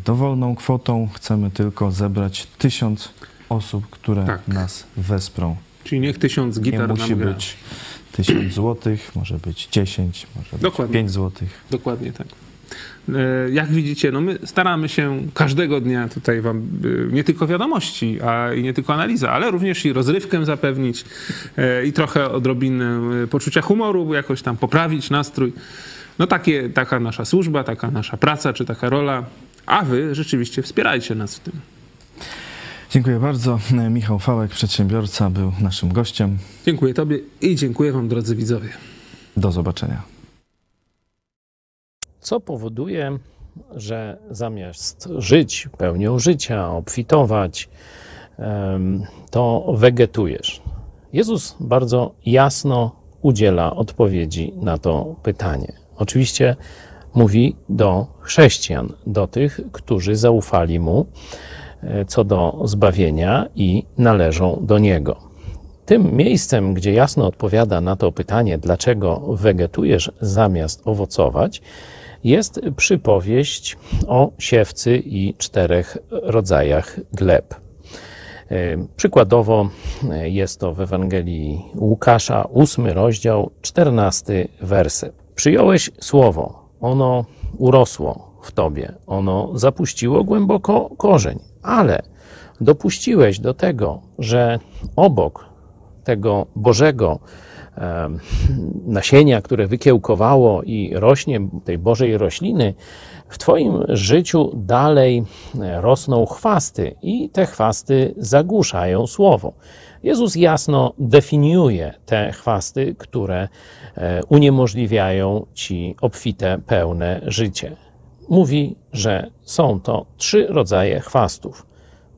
dowolną kwotą chcemy tylko zebrać tysiąc osób, które tak. nas wesprą. Czyli niech tysiąc gitar Nie musi być tysiąc złotych, może być dziesięć, może Dokładnie. być pięć złotych. Dokładnie tak. E, jak widzicie, no my staramy się każdego dnia tutaj wam e, nie tylko wiadomości, a i nie tylko analiza, ale również i rozrywkę zapewnić e, i trochę odrobinę poczucia humoru, jakoś tam poprawić nastrój. No takie, taka nasza służba, taka nasza praca, czy taka rola, a wy rzeczywiście wspierajcie nas w tym. Dziękuję bardzo. Michał Fałek, przedsiębiorca, był naszym gościem. Dziękuję Tobie i dziękuję Wam, drodzy widzowie. Do zobaczenia. Co powoduje, że zamiast żyć pełnią życia, obfitować, to wegetujesz? Jezus bardzo jasno udziela odpowiedzi na to pytanie. Oczywiście mówi do chrześcijan, do tych, którzy zaufali mu co do zbawienia i należą do Niego. Tym miejscem, gdzie jasno odpowiada na to pytanie, dlaczego wegetujesz zamiast owocować, jest przypowieść o siewcy i czterech rodzajach gleb. E, przykładowo e, jest to w Ewangelii Łukasza, ósmy rozdział, czternasty werset. Przyjąłeś słowo, ono urosło w tobie, ono zapuściło głęboko korzeń ale dopuściłeś do tego, że obok tego Bożego nasienia, które wykiełkowało i rośnie tej Bożej rośliny, w Twoim życiu dalej e, rosną chwasty i te chwasty zagłuszają słowo. Jezus jasno definiuje te chwasty, które e, uniemożliwiają Ci obfite, pełne życie mówi, że są to trzy rodzaje chwastów: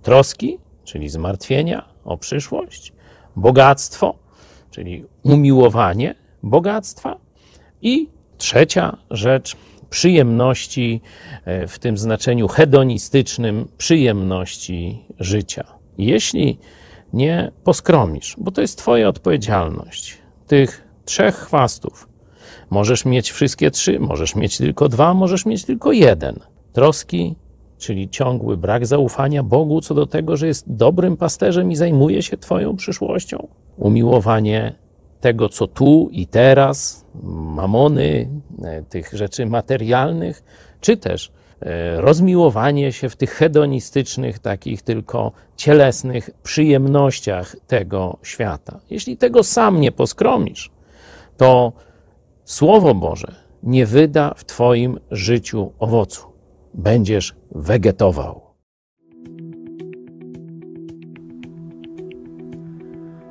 troski, czyli zmartwienia o przyszłość, bogactwo, czyli umiłowanie bogactwa, i trzecia rzecz przyjemności e, w tym znaczeniu hedonistycznym, przyjemności życia. Jeśli nie poskromisz, bo to jest Twoja odpowiedzialność, tych trzech chwastów, Możesz mieć wszystkie trzy, możesz mieć tylko dwa, możesz mieć tylko jeden. Troski, czyli ciągły brak zaufania Bogu co do tego, że jest dobrym pasterzem i zajmuje się Twoją przyszłością. Umiłowanie tego, co tu i teraz, mamony, e, tych rzeczy materialnych, czy też e, rozmiłowanie się w tych hedonistycznych, takich tylko cielesnych przyjemnościach tego świata. Jeśli tego sam nie poskromisz, to Słowo Boże nie wyda w Twoim życiu owocu. Będziesz wegetował.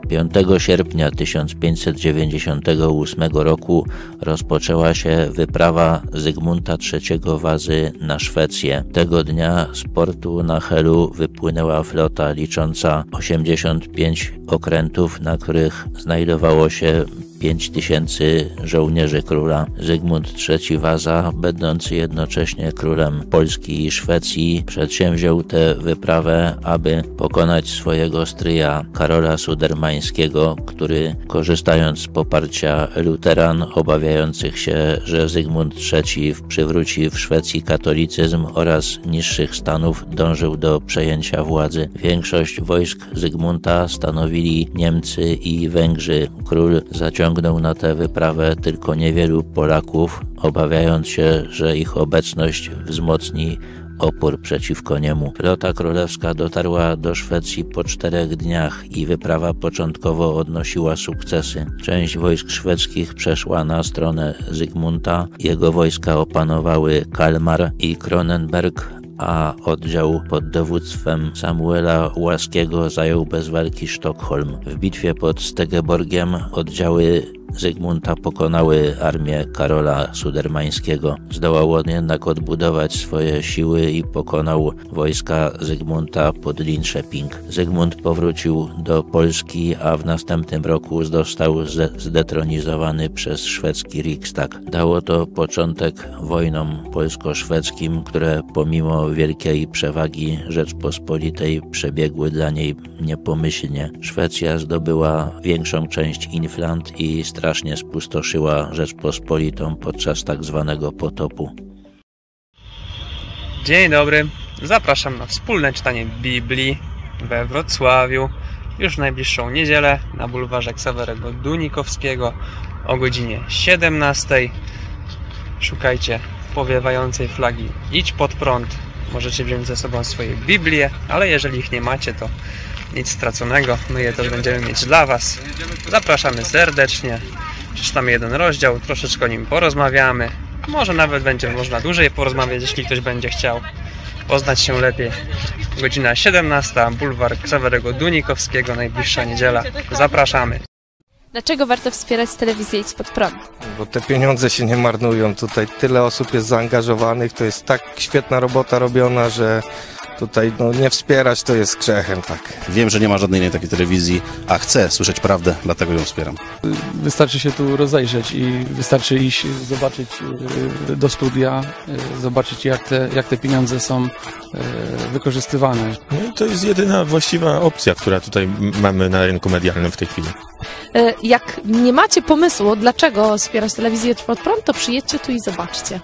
5 sierpnia 1598 roku rozpoczęła się wyprawa Zygmunta III Wazy na Szwecję. Tego dnia z portu na Helu wypłynęła flota licząca 85 okrętów, na których znajdowało się 5 tysięcy żołnierzy króla. Zygmunt III Waza, będący jednocześnie królem Polski i Szwecji, przedsięwziął tę wyprawę, aby pokonać swojego stryja Karola Sudermańskiego, który korzystając z poparcia luteran obawiających się, że Zygmunt III przywróci w Szwecji katolicyzm oraz niższych stanów, dążył do przejęcia władzy. Większość wojsk Zygmunta stanowili Niemcy i Węgrzy. Król zaciągnął ściągnął na tę wyprawę tylko niewielu Polaków, obawiając się, że ich obecność wzmocni opór przeciwko niemu. Flota królewska dotarła do Szwecji po czterech dniach i wyprawa początkowo odnosiła sukcesy. Część wojsk szwedzkich przeszła na stronę Zygmunta, jego wojska opanowały Kalmar i Kronenberg, a oddział pod dowództwem Samuela Łaskiego zajął bez walki Sztokholm. W bitwie pod Stegeborgiem oddziały Zygmunta pokonały armię Karola Sudermańskiego. Zdołał on jednak odbudować swoje siły i pokonał wojska Zygmunta pod Linköping. Zygmunt powrócił do Polski, a w następnym roku został zdetronizowany przez szwedzki Riksdag. Dało to początek wojnom polsko-szwedzkim, które pomimo wielkiej przewagi Rzeczpospolitej przebiegły dla niej niepomyślnie. Szwecja zdobyła większą część Inflant i strasznie spustoszyła Rzeczpospolitą podczas tak zwanego potopu. Dzień dobry, zapraszam na wspólne czytanie Biblii we Wrocławiu już w najbliższą niedzielę na bulwarze Ksawerego Dunikowskiego o godzinie 17. Szukajcie powiewającej flagi Idź pod prąd. Możecie wziąć ze sobą swoje Biblie, ale jeżeli ich nie macie, to nic straconego. My je też będziemy mieć dla Was. Zapraszamy serdecznie. Przeczytamy jeden rozdział, troszeczkę o nim porozmawiamy. Może nawet będzie można dłużej porozmawiać, jeśli ktoś będzie chciał poznać się lepiej. Godzina 17, bulwar Ksawerego Dunikowskiego, najbliższa niedziela. Zapraszamy. Dlaczego warto wspierać telewizję Idź Pod Prąd? Bo te pieniądze się nie marnują. Tutaj tyle osób jest zaangażowanych, to jest tak świetna robota robiona, że tutaj no, nie wspierać to jest grzechem, tak. Wiem, że nie ma żadnej innej takiej telewizji, a chcę słyszeć prawdę, dlatego ją wspieram. Wystarczy się tu rozejrzeć i wystarczy iść, zobaczyć y, do studia, y, zobaczyć jak te, jak te pieniądze są y, wykorzystywane. No i to jest jedyna właściwa opcja, która tutaj mamy na rynku medialnym w tej chwili. Jak nie macie pomysłu, dlaczego wspierać telewizję pod prąd, to przyjedźcie tu i zobaczcie.